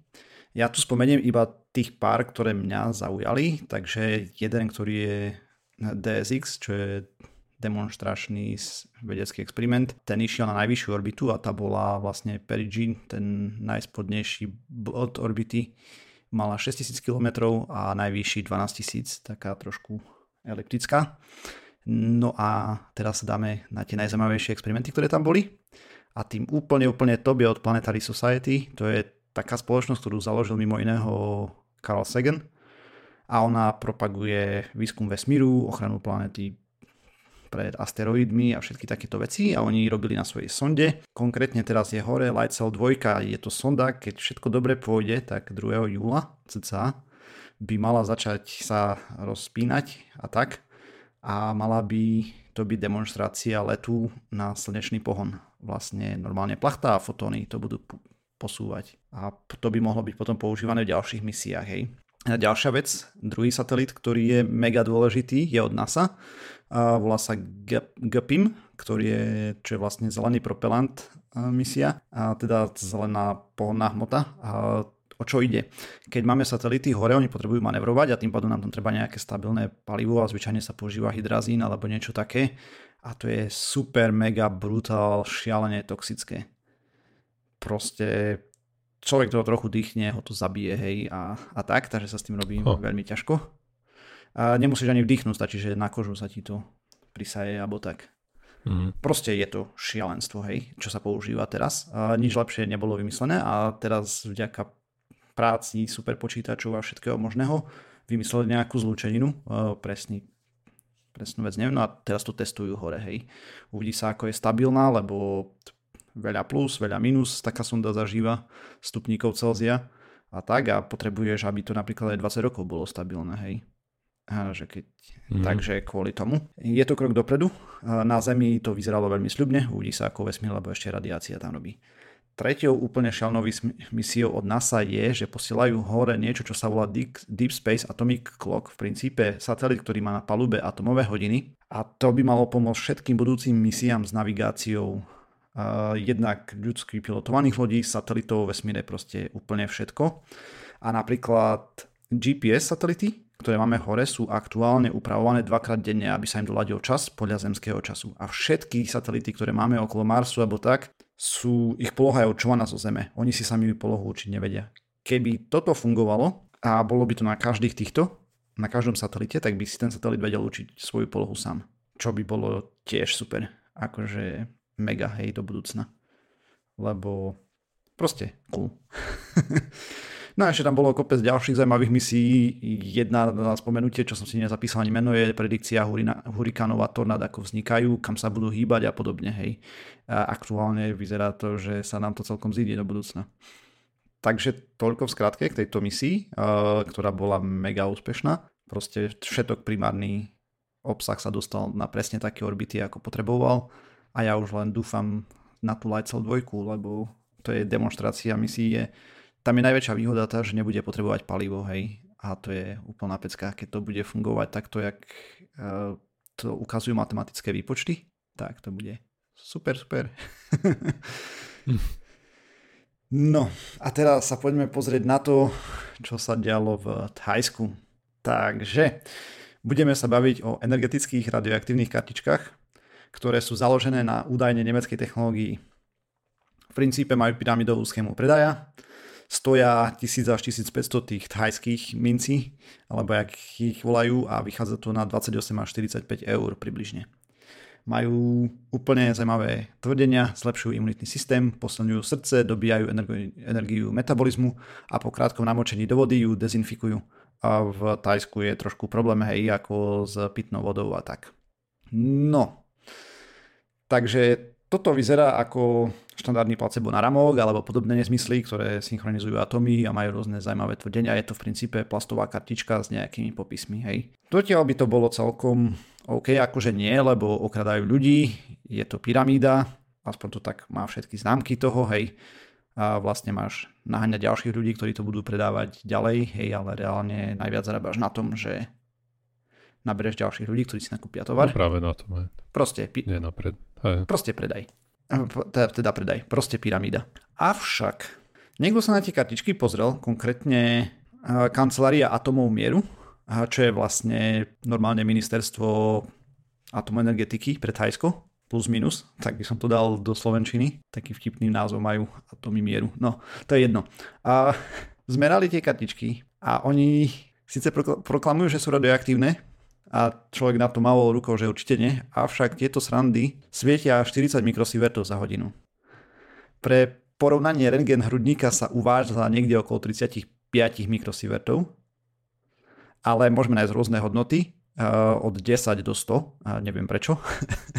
Ja tu spomeniem iba tých pár, ktoré mňa zaujali, takže jeden, ktorý je DSX, čo je demonstračný vedecký experiment. Ten išiel na najvyššiu orbitu a tá bola vlastne Perigee, ten najspodnejší bod orbity. Mala 6000 km a najvyšší 12000, taká trošku eliptická. No a teraz sa dáme na tie najzaujímavejšie experimenty, ktoré tam boli. A tým úplne, úplne top je od Planetary Society. To je taká spoločnosť, ktorú založil mimo iného Carl Sagan. A ona propaguje výskum vesmíru, ochranu planety pred asteroidmi a všetky takéto veci a oni robili na svojej sonde. Konkrétne teraz je hore Lightsail 2, je to sonda, keď všetko dobre pôjde, tak 2. júla cca by mala začať sa rozpínať a tak a mala by to byť demonstrácia letu na slnečný pohon. Vlastne normálne plachta a fotóny to budú posúvať. A to by mohlo byť potom používané v ďalších misiách. Hej. A ďalšia vec, druhý satelit, ktorý je mega dôležitý, je od NASA. A volá sa GPIM, ktorý je, čo je vlastne zelený propelant misia, a teda zelená pohonná hmota. A o čo ide. Keď máme satelity hore, oni potrebujú manevrovať a tým pádom nám tam treba nejaké stabilné palivo a zvyčajne sa používa hydrazín alebo niečo také a to je super, mega, brutál, šialene toxické. Proste človek toho trochu dýchne, ho to zabije, hej, a, a tak, takže sa s tým robí oh. veľmi ťažko. A nemusíš ani vdýchnuť, stačí, že na kožu sa ti to prisaje alebo tak. Mm. Proste je to šialenstvo, hej, čo sa používa teraz. A nič lepšie nebolo vymyslené a teraz vďaka práci, super počítačov a všetkého možného, vymysleli nejakú zlúčeninu, presný, presnú vec neviem, no a teraz to testujú hore, hej. Uvidí sa, ako je stabilná, lebo veľa plus, veľa minus, taká sonda zažíva stupníkov Celzia a tak a potrebuješ, aby to napríklad aj 20 rokov bolo stabilné, hej. A že keď, mm. Takže kvôli tomu. Je to krok dopredu. Na Zemi to vyzeralo veľmi sľubne. Uvidí sa ako vesmír, lebo ešte radiácia tam robí. Tretou úplne šialnou misiou od NASA je, že posielajú hore niečo, čo sa volá Deep Space Atomic Clock, v princípe satelit, ktorý má na palube atomové hodiny a to by malo pomôcť všetkým budúcim misiám s navigáciou uh, jednak ľudských pilotovaných lodí, satelitov, vesmíre, proste úplne všetko. A napríklad GPS satelity, ktoré máme hore, sú aktuálne upravované dvakrát denne, aby sa im doladil čas podľa zemského času. A všetky satelity, ktoré máme okolo Marsu alebo tak, sú, ich poloha je určovaná zo Zeme. Oni si sami polohu určiť nevedia. Keby toto fungovalo a bolo by to na každých týchto, na každom satelite, tak by si ten satelit vedel určiť svoju polohu sám. Čo by bolo tiež super. Akože mega hej do budúcna. Lebo proste cool. [LAUGHS] No a ešte tam bolo kopec ďalších zaujímavých misií. Jedna na spomenutie, čo som si nezapísal ani meno, je predikcia hurikánov a tornád, ako vznikajú, kam sa budú hýbať a podobne. Hej. A aktuálne vyzerá to, že sa nám to celkom zíde do budúcna. Takže toľko v skratke k tejto misii, ktorá bola mega úspešná. Proste všetok primárny obsah sa dostal na presne také orbity, ako potreboval a ja už len dúfam na tú Lightsail 2, lebo to je demonstrácia misie tam je najväčšia výhoda tá, že nebude potrebovať palivo, hej. A to je úplná pecka, keď to bude fungovať takto, jak uh, to ukazujú matematické výpočty, tak to bude super, super. [LAUGHS] no a teraz sa poďme pozrieť na to, čo sa dialo v Thajsku. Takže budeme sa baviť o energetických radioaktívnych kartičkách, ktoré sú založené na údajne nemeckej technológii. V princípe majú pyramidovú schému predaja, stoja 1000 až 1500 tých thajských mincí, alebo jak ich volajú a vychádza to na 28 až 45 eur približne. Majú úplne zaujímavé tvrdenia, zlepšujú imunitný systém, posilňujú srdce, dobíjajú energiu, energiu metabolizmu a po krátkom namočení do vody ju dezinfikujú. A v Tajsku je trošku problém, hej, ako s pitnou vodou a tak. No, takže toto vyzerá ako štandardný placebo na ramok alebo podobné nezmysly, ktoré synchronizujú atómy a majú rôzne zaujímavé tvrdenia. Je to v princípe plastová kartička s nejakými popismi. Hej. Dotiaľ by to bolo celkom OK, akože nie, lebo okradajú ľudí, je to pyramída, aspoň to tak má všetky známky toho, hej. A vlastne máš naháňať ďalších ľudí, ktorí to budú predávať ďalej, hej, ale reálne najviac zarábaš na tom, že nabereš ďalších ľudí, ktorí si nakúpia tovar. No práve na tom, hej. Proste. Pi- Nie napred. Hej. Proste predaj. Teda, teda predaj. Proste pyramída. Avšak, niekto sa na tie kartičky pozrel, konkrétne kancelária atomov mieru, čo je vlastne normálne ministerstvo atomenergetiky pre Thajsko, plus minus, tak by som to dal do Slovenčiny. Taký vtipný názov majú atomy mieru. No, to je jedno. A zmerali tie kartičky a oni síce proklamujú, že sú radioaktívne, a človek na to malo rukou, že určite nie, avšak tieto srandy svietia 40 mikrosievertov za hodinu. Pre porovnanie rengen hrudníka sa uvádza niekde okolo 35 mikrosievertov, ale môžeme nájsť rôzne hodnoty od 10 do 100, neviem prečo,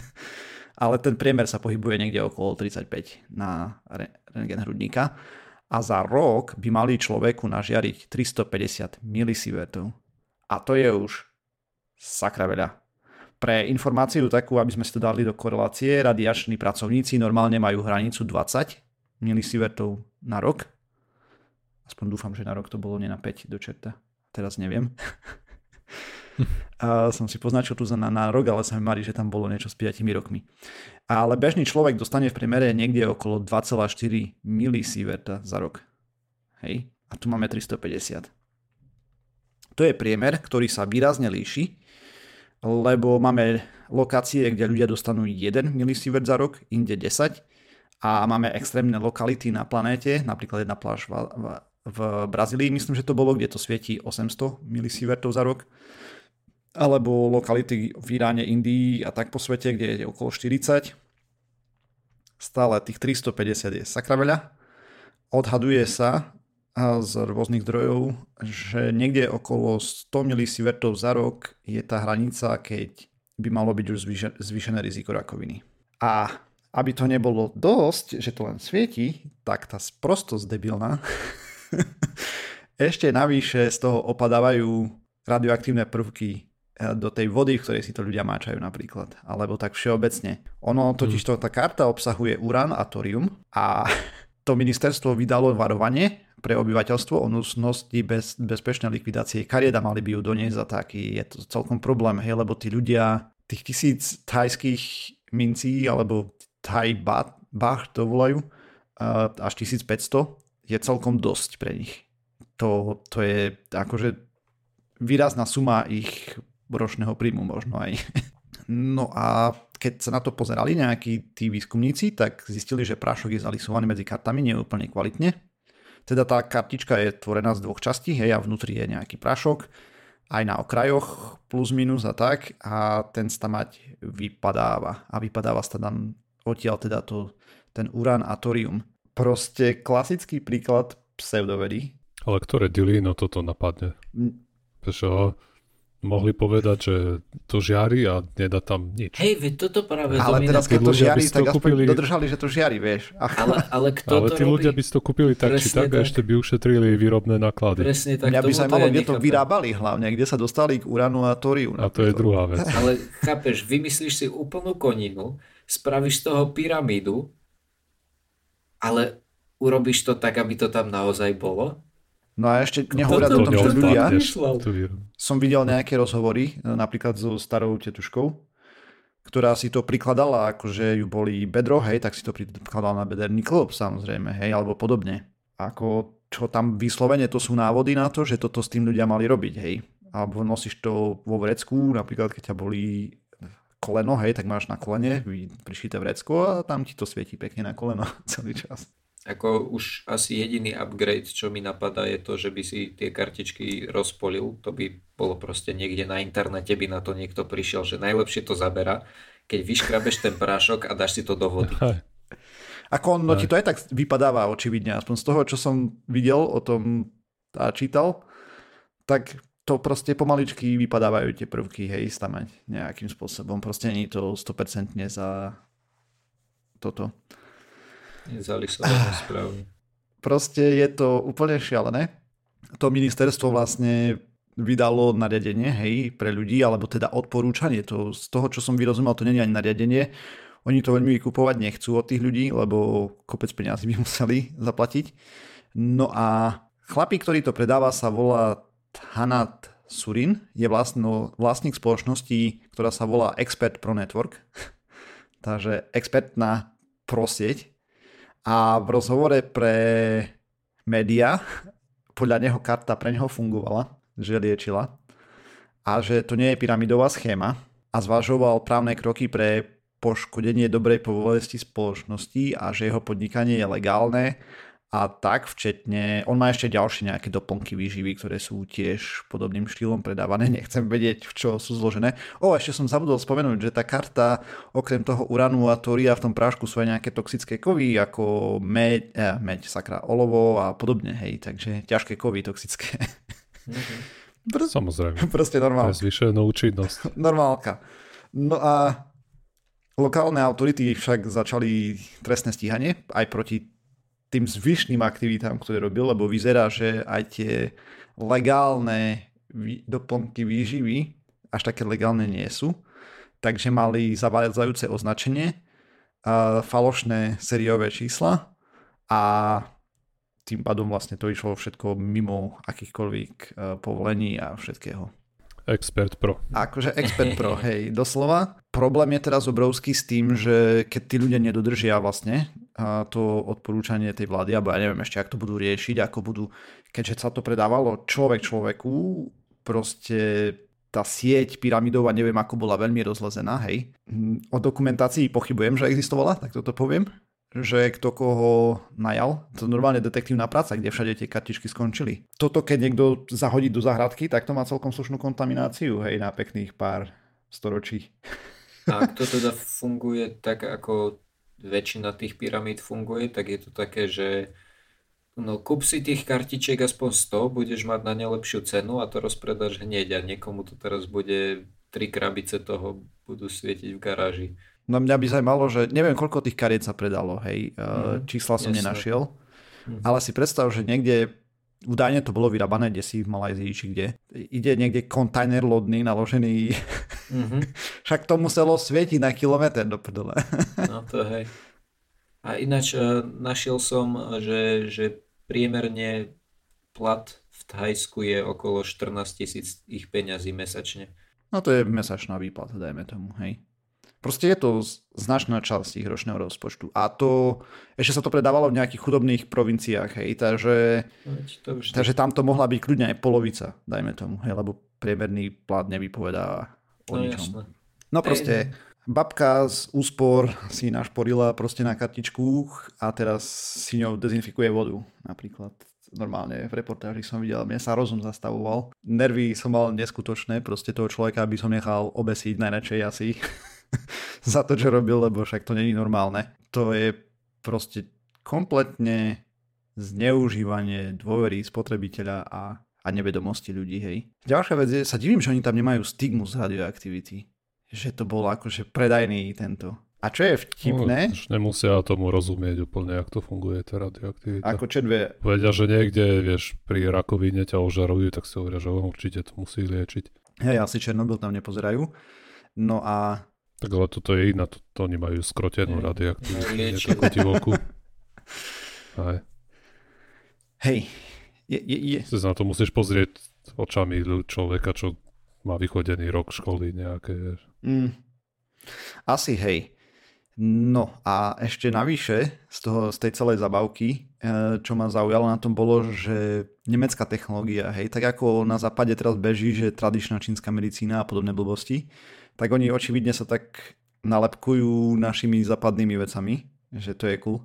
[LAUGHS] ale ten priemer sa pohybuje niekde okolo 35 na rengen hrudníka a za rok by mali človeku nažiariť 350 milisievertov. A to je už sakra veľa. Pre informáciu takú, aby sme si to dali do korelácie, radiační pracovníci normálne majú hranicu 20 milisievertov na rok. Aspoň dúfam, že na rok to bolo nie na 5 do čerta. Teraz neviem. [LAUGHS] A som si poznačil tu na, na rok, ale sa mi marí, že tam bolo niečo s 5 rokmi. Ale bežný človek dostane v priemere niekde okolo 2,4 milisieverta za rok. Hej? A tu máme 350. To je priemer, ktorý sa výrazne líši lebo máme lokácie, kde ľudia dostanú 1 milisievert za rok, inde 10 a máme extrémne lokality na planéte, napríklad jedna pláž v, v, v Brazílii, myslím, že to bolo, kde to svieti 800 milisievertov za rok, alebo lokality v Iráne, Indii a tak po svete, kde je okolo 40. Stále tých 350 je sakra veľa. Odhaduje sa, z rôznych zdrojov, že niekde okolo 100 milisivertov za rok je tá hranica, keď by malo byť už zvýšené riziko rakoviny. A aby to nebolo dosť, že to len svieti, tak tá sprostosť debilná [LAUGHS] ešte navyše z toho opadávajú radioaktívne prvky eh, do tej vody, v ktorej si to ľudia máčajú napríklad. Alebo tak všeobecne. Ono totiž to, tá karta obsahuje urán a torium a [LAUGHS] to ministerstvo vydalo varovanie pre obyvateľstvo o nutnosti bez, bezpečnej likvidácie kariet a mali by ju doniesť a taký je to celkom problém, hej, lebo tí ľudia tých tisíc thajských mincí alebo thai baht to volajú, až 1500 je celkom dosť pre nich. To, to je akože výrazná suma ich ročného príjmu možno aj. [LAUGHS] No a keď sa na to pozerali nejakí tí výskumníci, tak zistili, že prášok je zalisovaný medzi kartami neúplne kvalitne teda tá kartička je tvorená z dvoch častí, hej, a vnútri je nejaký prašok, aj na okrajoch plus minus a tak a ten sa tam mať vypadáva a vypadáva sa tam odtiaľ teda to, ten urán a torium. Proste klasický príklad pseudovedy. Ale ktoré dilino toto napadne? Prečo mohli povedať, že to žiari a nedá tam nič. Hej, veď toto práve Ale teraz keď to žiari, tak aspoň kúpili... dodržali, že to žiari, vieš. Ale, ale, kto ale to tí robí? ľudia by si to kúpili tak či tak, tak a ešte by ušetrili výrobné náklady. Presne tak. Mňa by sa malo, kde to vyrábali hlavne, kde sa dostali k uránu a tóriu. A to je druhá vec. Ale chápeš, vymyslíš si úplnú koninu, spravíš z toho pyramídu, ale urobíš to tak, aby to tam naozaj bolo? No a ešte nehovoriac o tom, že ľudia, som videl nejaké rozhovory, e, napríklad so starou tetuškou, ktorá si to prikladala, akože ju boli bedro, hej, tak si to prikladala na bederný klop, samozrejme, hej, alebo podobne. Ako, čo tam vyslovene, to sú návody na to, že toto s tým ľudia mali robiť, hej. Alebo nosíš to vo vrecku, napríklad keď ťa bolí koleno, hej, tak máš na kolene vy- prišité vrecko a tam ti to svieti pekne na koleno [LAUGHS] celý čas. Ako už asi jediný upgrade, čo mi napadá, je to, že by si tie kartičky rozpolil. To by bolo proste niekde na internete, by na to niekto prišiel, že najlepšie to zabera, keď vyškrabeš ten prášok a dáš si to do vody. [LAUGHS] Ako no ti to aj tak vypadáva očividne, aspoň z toho, čo som videl o tom a čítal, tak to proste pomaličky vypadávajú tie prvky, hej, stamať nejakým spôsobom. Proste nie je to 100% za toto. Zalisované správne. Proste je to úplne šialené. To ministerstvo vlastne vydalo nariadenie, hej, pre ľudí, alebo teda odporúčanie. To, z toho, čo som vyrozumel, to je ani nariadenie. Oni to veľmi kupovať nechcú od tých ľudí, lebo kopec peniazy by [LAUGHS] museli zaplatiť. No a chlapík, ktorý to predáva, sa volá Hanat Surin. Je vlastno, vlastník spoločnosti, ktorá sa volá Expert Pro Network. [LAUGHS] Takže expertná prosieť. A v rozhovore pre média podľa neho karta pre neho fungovala, že liečila a že to nie je pyramidová schéma a zvažoval právne kroky pre poškodenie dobrej povolosti spoločnosti a že jeho podnikanie je legálne a tak včetne, on má ešte ďalšie nejaké doplnky výživy, ktoré sú tiež podobným štýlom predávané, [LAUGHS] nechcem vedieť, v čo sú zložené. O, ešte som zabudol spomenúť, že tá karta okrem toho uranu a toria v tom prášku sú aj nejaké toxické kovy, ako meď, eh, meď, sakra, olovo a podobne, hej, takže ťažké kovy toxické. Pr- Samozrejme. proste To je zvyšenú účinnosť. [LAUGHS] Normálka. No a lokálne autority však začali trestné stíhanie aj proti tým zvyšným aktivitám, ktoré robil, lebo vyzerá, že aj tie legálne doplnky výživy až také legálne nie sú. Takže mali zavádzajúce označenie, falošné sériové čísla a tým pádom vlastne to išlo všetko mimo akýchkoľvek eh, povolení a všetkého. Expert Pro. Akože expert pro, hej, doslova. Problém je teraz obrovský s tým, že keď tí ľudia nedodržia vlastne to odporúčanie tej vlády, alebo ja neviem ešte, ak to budú riešiť, ako budú, keďže sa to predávalo človek človeku, proste tá sieť pyramidov a neviem ako bola veľmi rozlezená, hej. Mm, O dokumentácii pochybujem, že existovala, tak toto poviem že kto koho najal. To je normálne detektívna práca, kde všade tie kartičky skončili. Toto keď niekto zahodí do zahradky, tak to má celkom slušnú kontamináciu, hej, na pekných pár storočí. A ak to teda funguje tak, ako väčšina tých pyramíd funguje, tak je to také, že No kúp si tých kartičiek aspoň 100, budeš mať na ne lepšiu cenu a to rozpredáš hneď a niekomu to teraz bude tri krabice toho budú svietiť v garáži. No mňa by zaujímalo, že neviem, koľko tých kariet sa predalo, hej, mm, čísla som jasne. nenašiel, mm. ale si predstav, že niekde údajne to bolo vyrábané kde si v Malajzii, či kde. Ide niekde kontajner lodný naložený. Mm-hmm. [LAUGHS] Však to muselo svietiť na kilometr do prdele. no to hej. A ináč uh, našiel som, že, že priemerne plat v Thajsku je okolo 14 tisíc ich peňazí mesačne. No to je mesačná výplata, dajme tomu, hej. Proste je to značná časť ich ročného rozpočtu. A to, ešte sa to predávalo v nejakých chudobných provinciách, hej, takže, takže tam to mohla byť kľudne aj polovica, dajme tomu, hej, lebo priemerný plat nevypovedá o no, ničom. Jasné. No proste, babka z úspor si našporila proste na kartičku a teraz si ňou dezinfikuje vodu, napríklad normálne v reportáži som videl, mne sa rozum zastavoval. Nervy som mal neskutočné, proste toho človeka by som nechal obesiť najradšej asi. [LAUGHS] [LAUGHS] za to, čo robil, lebo však to není normálne. To je proste kompletne zneužívanie dôvery spotrebiteľa a, a nevedomosti ľudí, hej. Ďalšia vec je, sa divím, že oni tam nemajú stigmu z radioaktivity. Že to bol akože predajný tento. A čo je vtipné... No, nemusia tomu rozumieť úplne, ako to funguje, tá radioaktivita. Ako čo dve... Vedia, že niekde, vieš, pri rakovine ťa ožarujú, tak si hovoria, že určite to musí liečiť. Hej, asi Černobyl tam nepozerajú. No a tak ale toto je iná, to, to oni majú skrotenú radioaktivitu, takú divokú. Aj. Hej. Je, je, je. Si na to musíš pozrieť očami človeka, čo má vychodený rok školy nejaké. Mm. Asi hej. No a ešte navyše z, toho, z tej celej zabavky, e, čo ma zaujalo na tom bolo, že nemecká technológia, hej, tak ako na západe teraz beží, že tradičná čínska medicína a podobné blbosti, tak oni očividne sa tak nalepkujú našimi západnými vecami, že to je cool.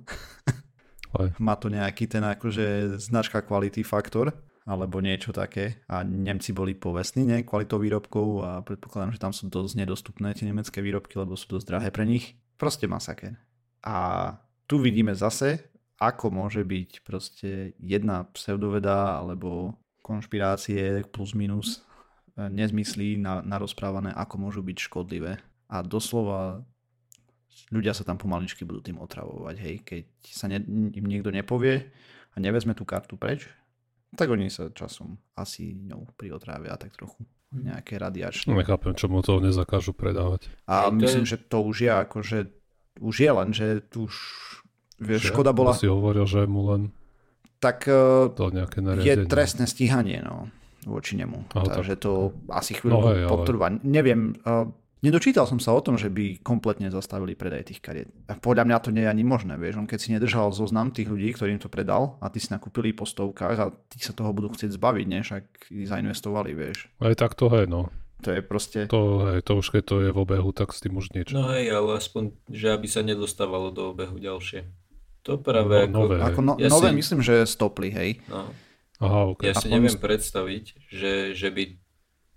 Má to nejaký ten akože značka kvality faktor, alebo niečo také. A Nemci boli povestní ne, kvalitou výrobkov a predpokladám, že tam sú dosť nedostupné tie nemecké výrobky, lebo sú dosť drahé pre nich. Proste masaker. A tu vidíme zase, ako môže byť proste jedna pseudoveda alebo konšpirácie plus minus nezmyslí na, narozprávané, ako môžu byť škodlivé. A doslova ľudia sa tam pomaličky budú tým otravovať. Hej. Keď sa ne, im niekto nepovie a nevezme tú kartu preč, tak oni sa časom asi ňou priotrávia tak trochu nejaké radiačné. No, nechápem, čo mu to nezakážu predávať. A Hej, myslím, je... že to už je ako, že už je len, že tu už vieš, že? škoda bola... si hovoril, že mu len tak to nejaké je trestné stíhanie, no voči nemu. Aha, Takže to asi chvíľu no, hej, potrvá. Ale... Neviem, uh, nedočítal som sa o tom, že by kompletne zastavili predaj tých kariet. A podľa mňa to nie je ani možné, vieš. On keď si nedržal zoznam tých ľudí, ktorým to predal a ty si nakúpili po stovkách a tí sa toho budú chcieť zbaviť, ne? Však zainvestovali, vieš. Aj tak to hej, no. To je proste... To, hej, to už keď to je v obehu, tak s tým už nič. No hej, ale aspoň, že aby sa nedostávalo do obehu ďalšie. To práve no, ako... Nové, ako no, ja nové si... myslím, že stopli, hej. No. Aha, okay. Ja si neviem predstaviť, že, že by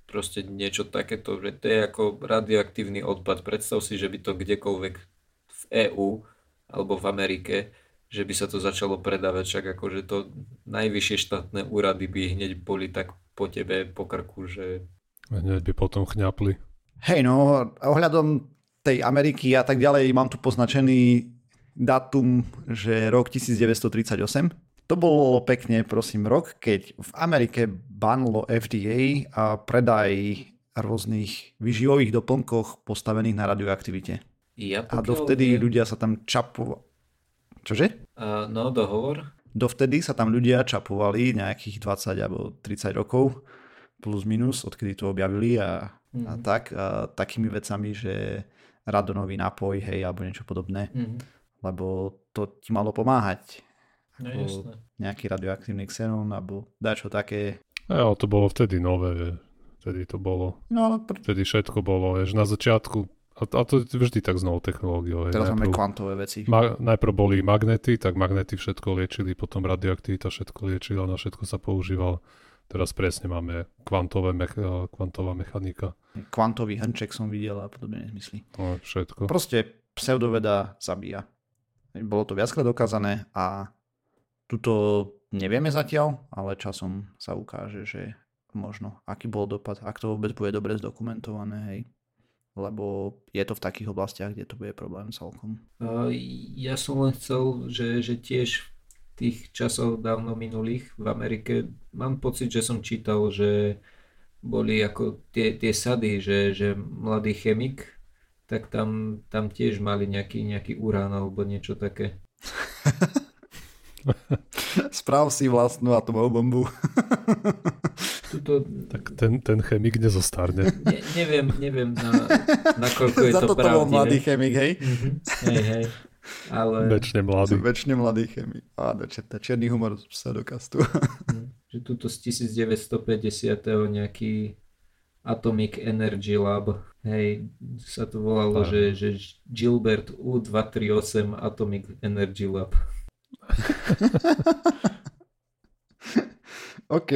proste niečo takéto, že to je ako radioaktívny odpad. Predstav si, že by to kdekoľvek v EÚ alebo v Amerike, že by sa to začalo predávať, však akože to najvyššie štátne úrady by hneď boli tak po tebe, po krku, že... Hneď by potom chňapli. Hej no, ohľadom tej Ameriky a tak ďalej mám tu poznačený datum, že rok 1938 to bolo pekne, prosím, rok, keď v Amerike banlo FDA a predaj rôznych vyživových doplnkoch postavených na radioaktivite. Ja, a dovtedy ľudia sa tam čapovali. Čože? Uh, no, dohovor. Dovtedy sa tam ľudia čapovali nejakých 20 alebo 30 rokov plus minus, odkedy to objavili a, mm. a mhm. tak, a takými vecami, že radonový nápoj, hej, alebo niečo podobné. Mm. Lebo to ti malo pomáhať No, nejaký radioaktívny xenón alebo dačo také. Ja, to bolo vtedy nové, vtedy to bolo. No, pr- vtedy všetko bolo, vieš, na začiatku a, a to vždy tak s novou technológiou. Teraz najprv, máme kvantové veci. Ma, najprv boli magnety, tak magnety všetko liečili, potom radioaktivita všetko liečila, na všetko sa používal. Teraz presne máme kvantové mecha, kvantová mechanika. Kvantový hrnček som videl a podobne nezmysly. No, všetko. Proste pseudoveda zabíja. Bolo to viackrát dokázané a tuto nevieme zatiaľ, ale časom sa ukáže, že možno aký bol dopad, ak to vôbec bude dobre zdokumentované, hej. Lebo je to v takých oblastiach, kde to bude problém celkom. Ja som len chcel, že, že tiež v tých časoch dávno minulých v Amerike mám pocit, že som čítal, že boli ako tie, tie sady, že, že mladý chemik, tak tam, tam tiež mali nejaký, nejaký urán alebo niečo také. [LAUGHS] [LAUGHS] Správ si vlastnú atomovú bombu. [LAUGHS] Tuto... Tak ten, ten chemik nezostárne. Ne, neviem, neviem na, na koľko je [LAUGHS] Za to to pravdivé. bol mladý chemik, hej? Mhm. Hej, hej. Ale Večne mladý. Večne mladý chemik. Á, čerta, čierny humor z pseudokastu. hm, že tuto z 1950. nejaký Atomic Energy Lab, hej, sa to volalo, že, že Gilbert U238 Atomic Energy Lab. [LAUGHS] OK.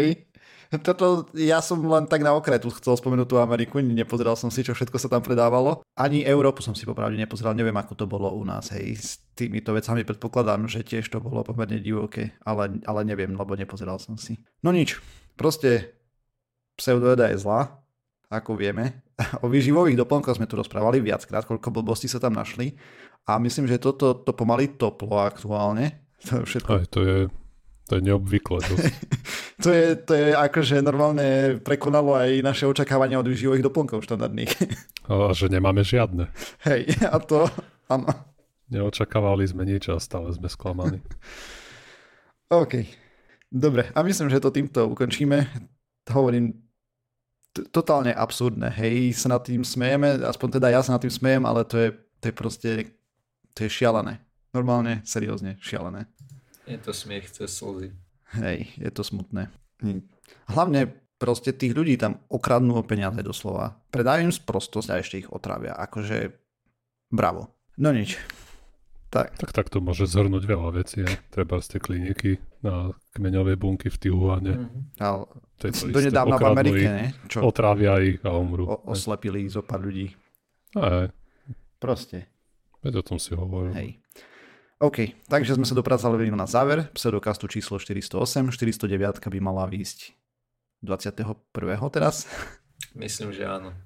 Toto, ja som len tak na okretu chcel spomenúť tú Ameriku, nepozeral som si, čo všetko sa tam predávalo. Ani Európu som si popravde nepozeral, neviem, ako to bolo u nás, hej. S týmito vecami predpokladám, že tiež to bolo pomerne divoké, ale, ale neviem, lebo nepozeral som si. No nič, proste pseudoveda je zlá, ako vieme. [LAUGHS] O výživových doplnkoch sme tu rozprávali viackrát, koľko blbostí sa tam našli. A myslím, že toto to pomaly toplo aktuálne. To všetko Aj to je, to je neobvyklé [LAUGHS] to je, to je akože normálne prekonalo aj naše očakávania od výživových doplnkov štandardných. A že nemáme žiadne. Hej, a to, áno. Neočakávali sme nič a stále sme sklamaní. [LAUGHS] OK. Dobre, a myslím, že to týmto ukončíme. Hovorím, t- totálne absurdné, hej, sa nad tým smejeme, aspoň teda ja sa nad tým smejem, ale to je, to je proste, to je šialené. Normálne, seriózne, šialené. Je to smiech cez slzy. Hej, je to smutné. Hm. Hlavne proste tých ľudí tam okradnú o peniaze doslova. Predajú im sprostosť a ešte ich otravia. Akože bravo. No nič. Tak, Tak takto môže zhrnúť veľa vecí. aj. Treba z tie kliniky na kmeňové bunky v Tijuane. Mhm. ale To je to isté. donedávna v Amerike, ich, ne? Čo Otrávia ich a umrú. o, oslepili zo pár ľudí. Aj, Proste. veď o tom si hovoril. Hej. OK, takže sme sa dopracovali na záver pseudokastu číslo 408. 409 by mala výjsť 21. teraz. Myslím, že áno.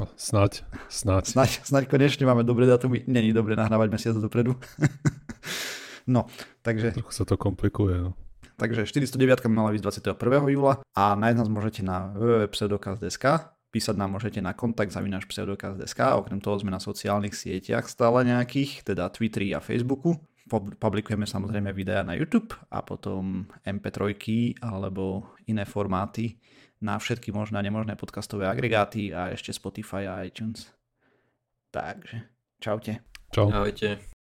A Snáď, snáď. Snaď, snaď konečne máme dobré datumy. Není dobre nahrávať mesiac dopredu. [LAUGHS] no, takže, Trochu sa to komplikuje. No. takže 409 by mala výjsť 21. júla a nájsť nás môžete na www.pseudokaz.sk písať nám môžete na kontakt zavinaš pseudokaz.sk okrem toho sme na sociálnych sieťach stále nejakých, teda Twitteri a Facebooku. Pub- Publikujeme samozrejme videá na YouTube a potom MP3 alebo iné formáty na všetky možné a nemožné podcastové agregáty a ešte Spotify a iTunes. Takže, čaute. Čau. Ahojte.